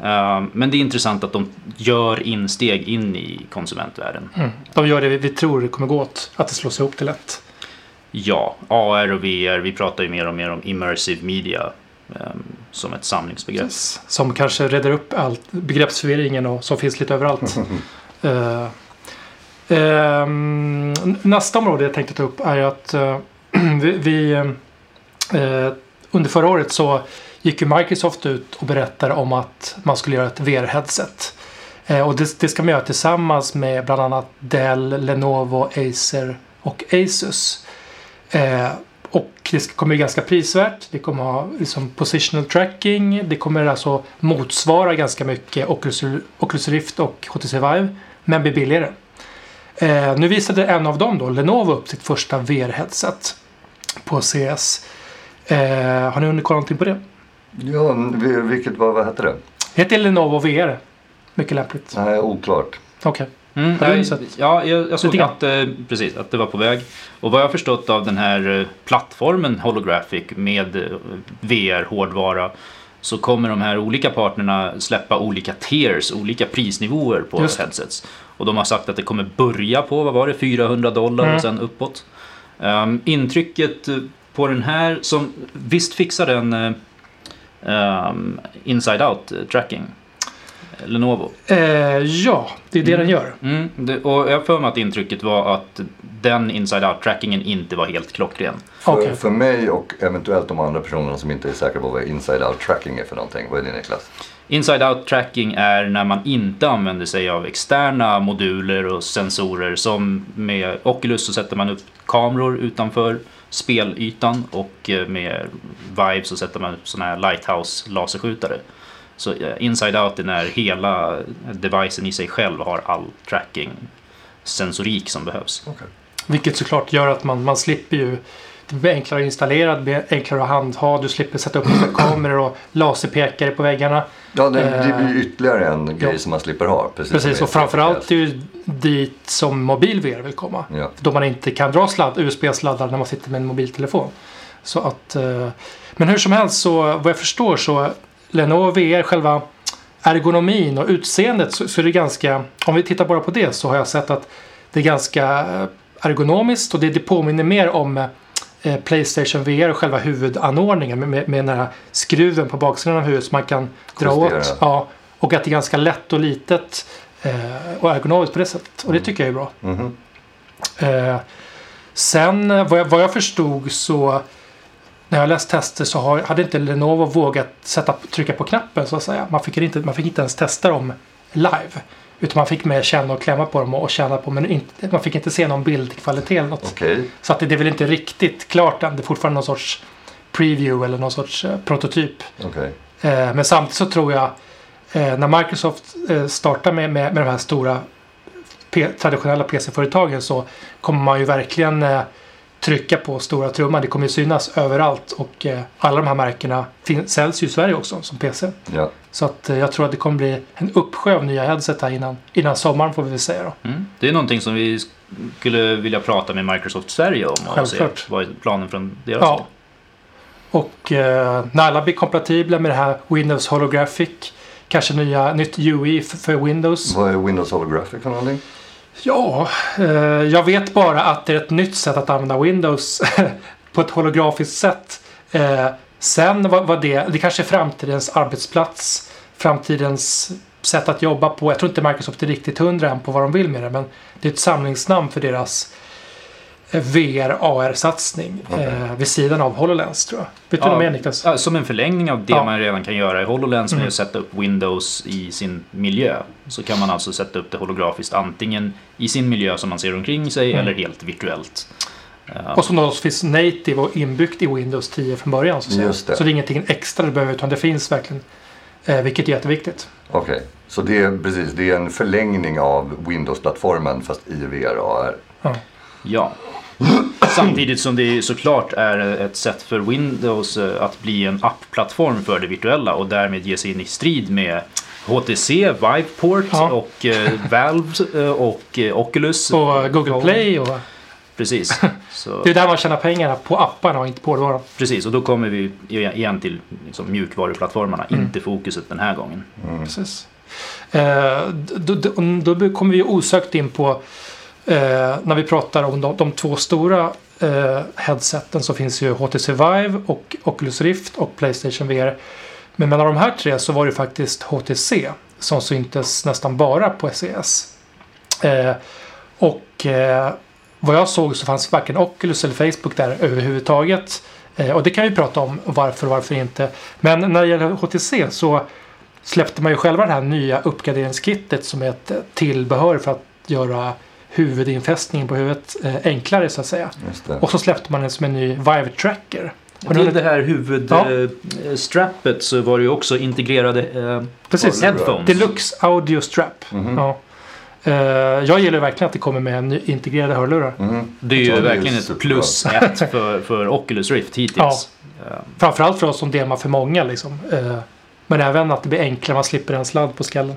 Ehm, men det är intressant att de gör insteg in i konsumentvärlden. Mm. De gör det vi, tror det kommer gå åt. Att det slås ihop till ett. Ja, AR och VR, vi pratar ju mer och mer om immersive media som ett samlingsbegrepp. Som kanske räddar upp allt begreppsförvirringen och som finns lite överallt. Eh, ehm, nästa område jag tänkte ta upp är att eh, vi, eh, under förra året så gick ju Microsoft ut och berättade om att man skulle göra ett VR-headset. Och det, det ska man göra tillsammans med bland annat Dell, Lenovo, Acer och Asus. Och det kommer bli ganska prisvärt. Det kommer ha liksom positional tracking. Det kommer alltså motsvara ganska mycket Oculus, Oculus Rift och HTC Vive. Men bli billigare. Eh, nu visade en av dem då, Lenovo, upp sitt första VR-headset på CS. Eh, har ni hunnit kolla någonting på det? Ja, vi- vilket var, vad hette det? Det heter Lenovo VR. Mycket lämpligt. Nej, oklart. Okej. Mm, sett? ja, jag, jag såg att, eh, precis, att det var på väg. Och vad jag har förstått av den här eh, plattformen Holographic med eh, VR-hårdvara så kommer de här olika partnerna släppa olika tiers, olika prisnivåer på Just headsets. Och de har sagt att det kommer börja på, vad var det, 400 dollar Mm. och sen uppåt. Um, intrycket eh, på den här, som visst fixar den um, inside out tracking, Lenovo. Eh, ja, det är det den gör. Mm, det, och jag för mig att intrycket var att den inside out trackingen inte var helt klockren. För, Okej. för mig och eventuellt de andra personerna som inte är säkra på vad inside out tracking är för någonting. Vad är det Niklas? Inside out tracking är när man inte använder sig av externa moduler och sensorer som med Oculus så sätter man upp kameror utanför spelytan och eh, med Vive så sätter man upp sådana här lighthouse laserskjutare. Så eh, inside out är när hela devicen i sig själv har all tracking sensorik som behövs. Vilket såklart gör att man, man slipper ju det blir enklare att installera, det blir enklare att handha, du slipper sätta upp kameror och laserpekare på väggarna. Ja, det, det Eh, blir ju ytterligare en grej ja. som man slipper ha. Precis, Precis, och framförallt är ju dit som mobil-VR vill komma. Ja. Då man inte kan dra sladd, USB-sladdar när man sitter med en mobiltelefon. Så att, eh, men hur som helst så vad jag förstår så Lenovo VR själva ergonomin och utseendet så, så är det ganska, om vi tittar bara på det så har jag sett att det är ganska eh, ergonomiskt och det, det påminner mer om eh, Playstation VR och själva huvudanordningen med, med, med den här skruven på baksidan av huvudet som man kan dra Justera. åt. Ja, och att det är ganska lätt och litet eh, och ergonomiskt på det sättet. Och det tycker jag är bra. Mhm. Eh, sen vad jag, vad jag förstod så när jag läst tester så har, hade inte Lenovo vågat sätta, trycka på knappen så att säga. Man fick, inte, man fick inte ens testa dem live. Utan man fick med känna och klämma på dem och känna på men inte, man fick inte se någon bildkvalitet eller något. Okej. Så att det, det är väl inte riktigt klart än. Det är fortfarande någon sorts preview eller någon sorts eh, prototyp. Okej. Eh, men samtidigt så tror jag eh, när Microsoft eh, startar med, med, med de här stora traditionella PC-företagen så kommer man ju verkligen eh, trycka på stora trumman. Det kommer ju synas överallt och eh, alla de här märkena säljs ju i Sverige också som PC. Ja. Så att eh, jag tror att det kommer bli en uppsjö av nya headset här innan, innan sommaren får vi väl säga då. Mm. Det är någonting som vi skulle vilja prata med Microsoft Sverige om och se Självklart. vad är planen från deras Ja. håll. Och eh, när alla blir kompatibla med det här Windows Holographic, kanske nya, nytt UI för, för Windows. Vad är Windows Holographic för någonting? Ja, eh, jag vet bara att det är ett nytt sätt att använda Windows på ett holografiskt sätt. Eh, sen vad, vad det, det kanske är framtidens arbetsplats, framtidens sätt att jobba på. Jag tror inte Microsoft är riktigt hundra än på vad de vill med det, men det är ett samlingsnamn för deras eh, VR AR-satsning Okej. eh, vid sidan av HoloLens tror jag. Vet du Ja. mer Niklas? Ja, Som en förlängning av det Ja. man redan kan göra i HoloLens med Mm. att sätta upp Windows i sin miljö. Så kan man alltså sätta upp det holografiskt antingen i sin miljö som man ser omkring sig Mm. eller helt virtuellt. Eh, Och som då finns native och inbyggt i Windows 10 från början. Så, det. så det är ingenting extra du behöver utan det finns verkligen. Eh, vilket är jätteviktigt. Okej. Så det är precis, det är en förlängning av Windows-plattformen fast i VR AR. Ja. Samtidigt som det såklart är ett sätt för Windows eh, att bli en appplattform för det virtuella och därmed ge sig in i strid med HTC, Viveport Ja. och eh, Valve eh, och eh, Oculus. Och eh, Google Play och Precis. Så, det är där man tjänar pengarna på apparna och inte på hårdvaran. precis, och då kommer vi igen till liksom, mjukvaruplattformarna, Mm. inte fokuset den här gången. Precis. Eh, då, då, då kommer vi osökt in på eh, när vi pratar om de, de två stora eh, headseten så finns ju HTC Vive och Oculus Rift och Playstation VR. Men mellan de här tre så var det faktiskt HTC som syntes nästan bara på SES. Eh, och eh, vad jag såg så fanns varken Oculus eller Facebook där överhuvudtaget. Eh, och det kan vi prata om varför och varför inte. Men när det gäller HTC så släppte man ju själva det här nya uppgraderingskittet som är ett tillbehör för att göra huvudinfästningen på huvudet eh, enklare så att säga. Och så släppte man den som en ny Vive Tracker. Till det här huvudstrappet så var det ju också integrerade eh, Precis. headphones. Deluxe Audio Strap. Mhm. Ja. Eh, jag gillar verkligen att det kommer med ny- integrerade hörlurar. Mhm. Det är Ja, ju det är verkligen ett superbra. plus ett för, för Oculus Rift hittills. Eh, Framförallt för oss som demar för många liksom. Eh, men även att det blir enklare, man slipper en sladd på skallen.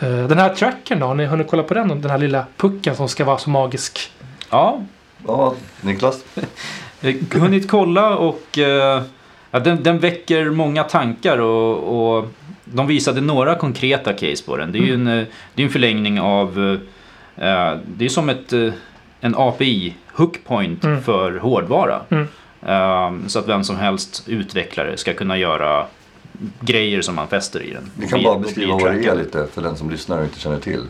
Eh, den här trackern då, har ni hunnit kolla på den? Den här lilla pucken som ska vara så magisk. Ja, Ja, Niklas? har hunnit kolla och eh, ja, den, den väcker många tankar och, och de visade några konkreta case på den. Det är ju en, eh, det är en förlängning av, eh, det är som ett, eh, en API, hookpoint Mm. för hårdvara. Mm. Eh, så att vem som helst utvecklare ska kunna göra grejer som man fäster i den. Vi kan bara beskriva vad det är lite för den som lyssnar och inte känner till.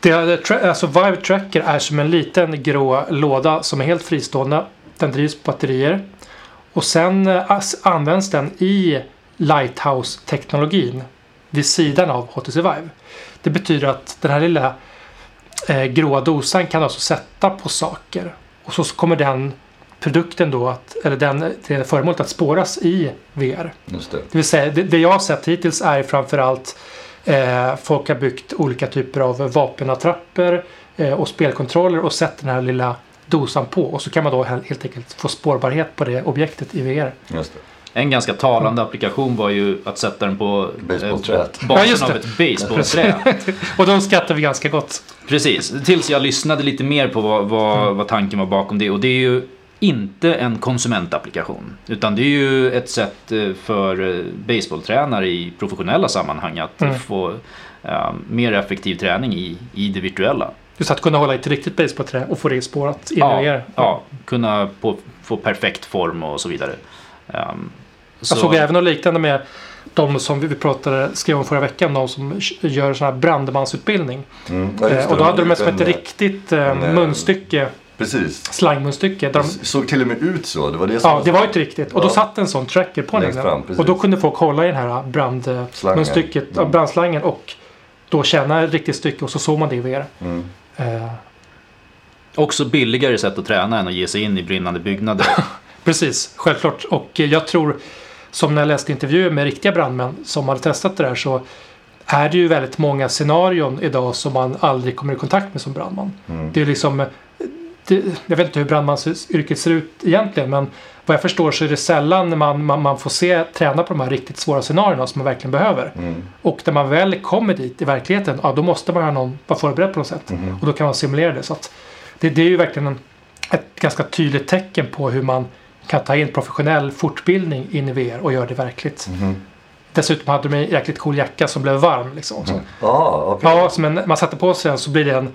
Det, är- tra- alltså Vive Tracker är som en liten grå låda som är helt fristående. Den drivs på batterier. Och sen eh, används den i Lighthouse-teknologin vid sidan av HTC Vive. Det betyder att den här lilla eh, gråa dosan kan alltså sätta på saker. Och så kommer den produkten då, att, eller den, det föremålet att spåras i VR. Just det. Det vill säga, det, det jag har sett hittills är framförallt eh, folk har byggt olika typer av vapenattrapper eh, och spelkontroller och sätter den här lilla dosan på. Och så kan man då he- helt enkelt få spårbarhet på det objektet i VR. Just det. En ganska talande applikation var ju att sätta den på Basebollträet. eh, basen Ja, av ett basebollträ. Och de skrattar vi ganska gott. Precis, tills jag lyssnade lite mer på vad, vad, Mm. vad tanken var bakom det. Och det är ju inte en konsumentapplikation. Utan det är ju ett sätt eh, för eh, baseballtränare i professionella sammanhang att Mm. få eh, mer effektiv träning i, i det virtuella. Just att kunna hålla i ett riktigt basebollträ och få det spårat in i Ja, VR. ja, kunna på, få perfekt form och så vidare. Um, Jag såg även något liknande med de som vi pratade, skrev om förra veckan, de som gör sån här brandmansutbildning. Mm. Ja, det. och då hade de som ett riktigt en, eh, munstycke, Precis. slangmunstycke. De, såg till och med ut så. Det var det som ja, det var ju inte riktigt. Och då Ja. satt en sån tracker på Längst den. fram. Och då kunde folk hålla i den här brandmunstycket, Slangen. ja, brandslangen och då tjäna ett riktigt stycke och så såg man det i VR. Mm. Eh, Också billigare sätt att träna än att ge sig in i brinnande byggnader. Precis, självklart. Och eh, jag tror, som när jag läste intervjuer med riktiga brandmän som hade testat det där så är det ju väldigt många scenarion idag som man aldrig kommer i kontakt med som brandman. Mm. Det är liksom, det, jag vet inte hur brandmansyrket ser ut egentligen men vad jag förstår så är det sällan man, man, man får se träna på de här riktigt svåra scenarierna som man verkligen behöver. Mm. Och när man väl kommer dit i verkligheten, ja då måste man ha någon vara förberedd på något sätt. Mhm. Och då kan man simulera det. Så att det, det är ju verkligen en, ett ganska tydligt tecken på hur man kan ta in professionell fortbildning in i VR och göra det verkligt. Mhm. Dessutom hade de en jäkligt cool jacka som blev varm. Liksom, också. Ja, okej. Ja, som en, man sätter på sig den så blir det en...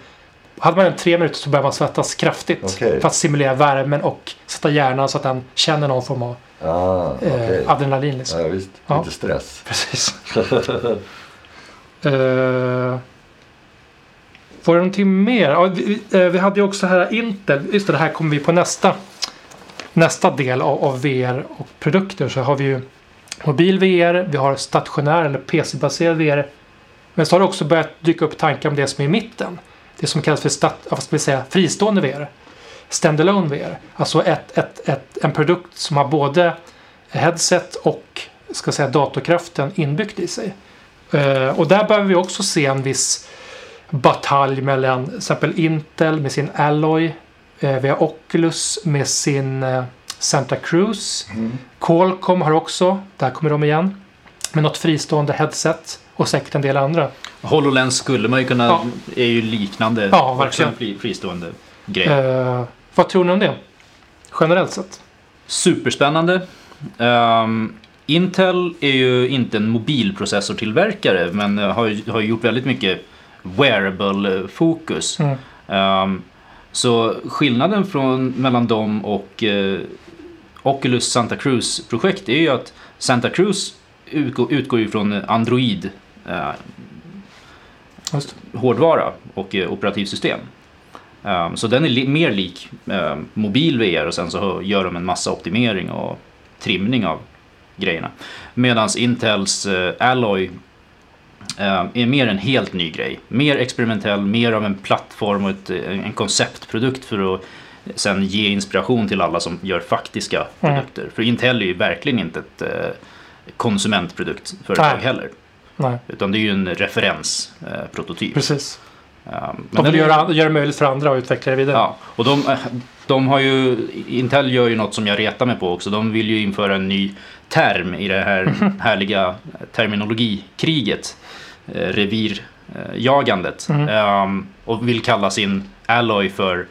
Hade man den tre minuter så börjar man svettas kraftigt. Okej. För att simulera värmen och sätta hjärnan så att den känner någon form av Ah, eh, okej. adrenalin. Liksom. Ja, visst. Ja. Lite stress. Precis. uh, var det någonting mer? Ja, vi, eh, vi hade ju också här Intel. Just det, det här kommer vi på nästa, nästa del av, av VR och produkter. Så har vi ju mobil VR, vi har stationär eller PC-baserad VR. Men så har det också börjat dyka upp tankar om det som är i mitten. Det som kallas för stat, vad ska vi säga, fristående VR. Standalone VR. Alltså ett, ett, ett, en produkt som har både headset och ska säga, datorkraften inbyggt i sig. Eh, och där behöver vi också se en viss batalj mellan till exempel Intel med sin Alloy. Eh, vi har Oculus med sin eh, Santa Cruz. Mm. Qualcomm har också, där kommer de igen, med något fristående headset och säkert en del andra. HoloLens skulle man ju kunna, Ja. är ju liknande. Ja, verkligen. en fri, fristående grej. Eh, vad tror ni om det? Generellt sett. Superspännande. Ehm, Intel är ju inte en mobilprocessortillverkare men eh, har, har gjort väldigt mycket wearable-fokus. Mm. Ehm, så skillnaden från, mellan dem och eh, Oculus Santa Cruz-projekt är ju att Santa Cruz utgår, utgår ju från Android eh. Hårdvara och eh, operativsystem. Um, så den är li- mer lik eh, mobil VR och sen så gör de en massa optimering och trimning av grejerna. Medan Intels eh, Alloy eh, är mer en helt ny grej. Mer experimentell, mer av en plattform och ett, eh, en konceptprodukt för att sen ge inspiration till alla som gör faktiska Mm. produkter. För Intel är ju verkligen inte ett konsumentproduktföretag Nej. heller. Nej, Utan det är ju en referensprototyp. Prototyp. precis. Men De vill göra, göra det möjligt för andra att utveckla det vidare. Ja, och de, eh, de har ju, Intel gör ju något som jag retar mig på också. De vill ju införa en ny term i det här härliga terminologikriget. Eh, revirjagandet. Ehm, och vill kalla sin Alloy för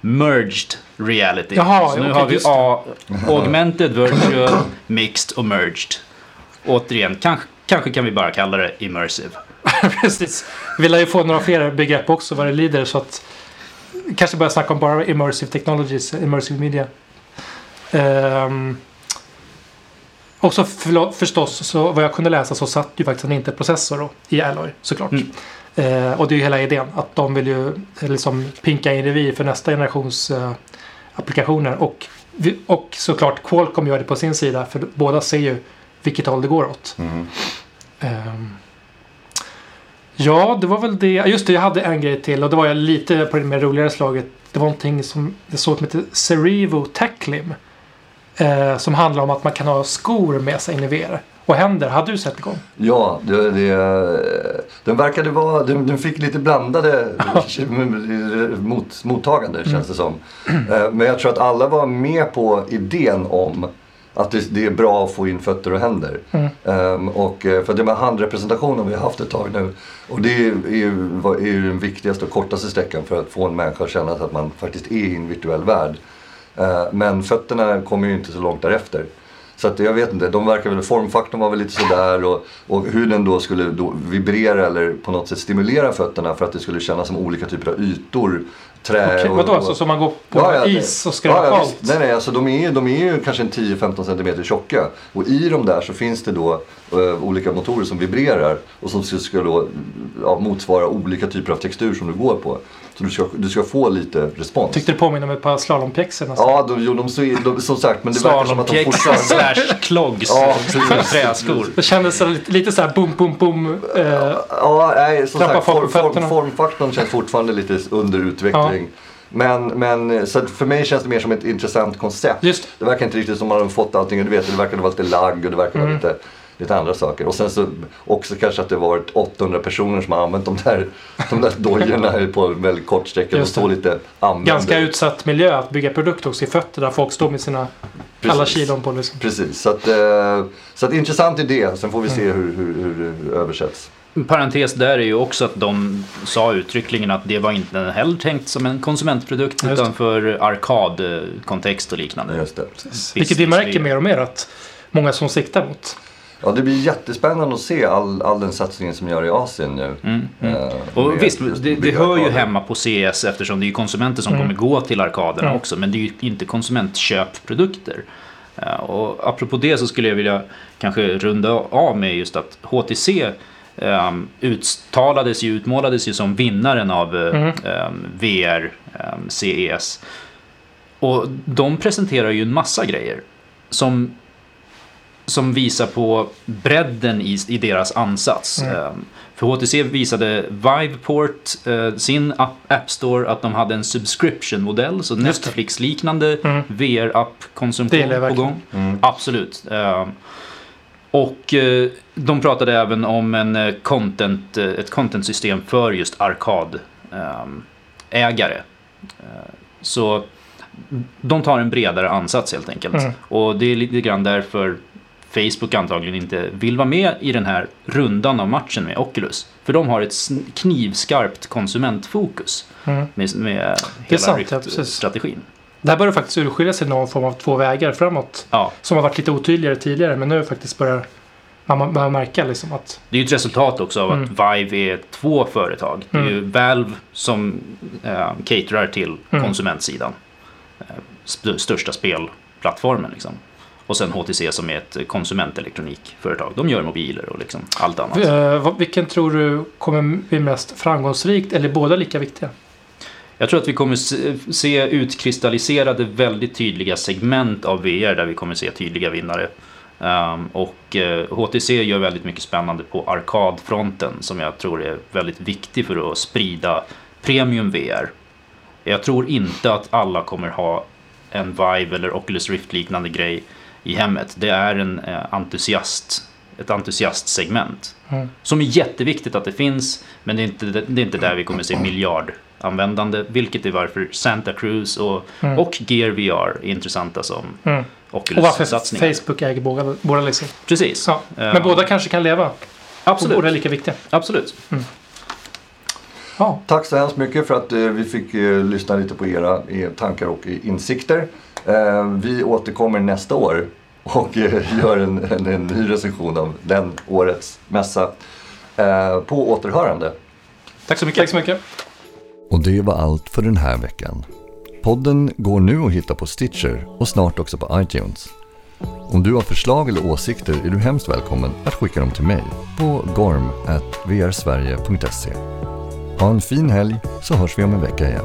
Merged Reality. Jaha, Så nu har vi. A, Augmented, Virtual, Mixed och Merged. Återigen, kanske, kanske kan vi bara kalla det Immersive. Precis. Vi lär ju få några fler begrepp också vad det lider så att kanske börja snacka om bara immersive technologies, immersive media. Um, och så förstås, så vad jag kunde läsa så satt ju faktiskt en Intel-processor då, i Alloy såklart. Mm. Eh, och det är ju hela idén att de vill ju eh, liksom pinka in revir för nästa generations eh, applikationer. Och, och såklart Qualcomm gör det på sin sida för båda ser ju vilket håll det går åt. Mm. Ehm. Ja, det var väl det. Just det, jag hade en grej till och det var jag lite på det mer roligare slaget. Det var någonting som det såg som heter Cerevo Tacklim. Eh, som handlar om att man kan ha skor med sig in i VR. Och händer. Hade du sett igång? Ja, det, det, den verkade vara, den, den fick lite blandade mot, mottagande känns det som. Eh, Men jag tror att alla var med på idén om att det, det är bra att få in fötter och händer. Mm. Ehm, och eh, för det med handrepresentationen vi har haft ett tag nu. Och det är, är, är ju den viktigaste och kortaste sträckan för att få en människa att känna att man faktiskt är i en virtuell värld. Eh, Men fötterna kommer ju inte så långt därefter. Så att jag vet inte, de verkar väl, formfaktorn var väl lite sådär och, och hur den då skulle då vibrera eller på något sätt stimulera fötterna för att det skulle kännas som olika typer av ytor trä Okej, och... vadå? och- Alltså, så man går på Ja, ja, is och ska ja, visst. Nej, nej, alltså de är, ju- de är ju kanske en 10-15 cm tjocka. Och i de där så finns det då eh, olika motorer som vibrerar och som ska, ska då, ja, motsvara olika typer av textur som du går på. Så du ska, du ska få lite respons. Tyckte det påminner om ett par slalompjäxor nästan. Ja, de, jo, de, så- de, som sagt, men det verkar som att de Slalompjäxa fortfarande... slash clogs. Ja, träskor. Det kändes lite, lite så här boom, boom, boom. Eh, Ja, nej, som sagt, form, form, formfaktorn känns fortfarande lite under utveckling. Men, men så att för mig känns det mer som ett intressant koncept. just Det verkar inte riktigt som man har fått allting. Du vet, det verkar vara lite lagg och det verkar Mm. vara lite, lite andra saker. Och sen så också kanske att det varit 800 personer som har använt de där, de där dojorna på en väldigt kort sträcka. De Just det. står lite ganska utsatt miljö att bygga produkt också i fötter där folk står med sina alla Precis. kilon på liksom. Precis, så att, eh, så att intressant idé. Sen får vi se Mm. hur, hur, hur det översätts. En parentes där är ju också att de sa uttryckligen att det var inte heller tänkt som en konsumentprodukt Just utan för arkadkontext och liknande. Just det. Vilket vi märker mer och mer att många som siktar mot. Ja, det blir jättespännande att se all, all den satsningen som gör i Asien nu. Mm, mm. Eh, Och visst, det, det hör ju hemma på CS eftersom det är konsumenter som Mm. kommer gå till arkaderna Mm. också. Men det är ju inte konsumentköpprodukter. Eh, Och apropå det så skulle jag vilja kanske runda av med just att HTC um, uttalades ju, utmålades ju som vinnaren av eh, Mm. ehm, VR um, CES. Och de presenterar ju en massa grejer som, som visar på bredden i, i deras ansats. Mm. Ehm, för HTC visade Viveport, eh, sin app, App Store, att de hade en subscription-modell, så. Netflix-liknande Mm. VR-app-konsumtion på gång. Mm. Absolut. Ehm, och eh, de pratade även om en eh, content, ett content-system för just arkadägare. Eh, Så de tar en bredare ansats helt enkelt. Mm. Och det är lite grann därför Facebook antagligen inte vill vara med i den här rundan av matchen med Oculus. För de har ett knivskarpt konsumentfokus Mm. med, med hela sant, ja. Det här börjar faktiskt urskilja sig någon form av två vägar framåt. Ja, Som har varit lite otydligare tidigare men nu faktiskt börjar man börjar märka liksom att Det är ju ett resultat också av Mm. att Vive är två företag. Det är ju Valve som eh, caterar till Mm. konsumentsidan. Eh, st- största spelplattformen liksom. Och sen HTC som är ett konsumentelektronikföretag. De gör mobiler och liksom allt annat. Eh, vilken tror du kommer bli mest framgångsrikt eller båda lika viktiga? Jag tror att vi kommer se- se utkristalliserade väldigt tydliga segment av VR där vi kommer se tydliga vinnare. Ehm, och eh, HTC gör väldigt mycket spännande på arkadfronten som jag tror är väldigt viktig för att sprida premium VR. Jag tror inte att alla kommer ha en Vive eller Oculus Rift-liknande grej i hemmet. Det är en eh, entusiast, ett entusiastsegment. Mm. Som är jätteviktigt att det finns, men det är inte, det är inte där vi kommer se miljardanvändande. Vilket är varför Santa Cruz och, Mm. och Gear VR är intressanta som Mm. Och varför Oculus-satsningar. Facebook äger båda, båda liksom. Precis. Ja. Eh, Men båda kanske kan leva. Och Absolut. båda är lika viktiga. Absolut. Ja. Tack så hemskt mycket för att eh, vi fick eh, lyssna lite på era, tankar och eh, insikter. Eh, vi återkommer nästa år och eh, gör en, en, en ny recension av den årets mässa. Eh, på återhörande. Tack så mycket. Tack så mycket. Och det var allt för den här veckan. Podden går nu att hitta på Stitcher och snart också på iTunes. Om du har förslag eller åsikter är du hemskt välkommen att skicka dem till mig på gorm.vrsverige.se. Ha en fin helg så hörs vi om en vecka igen.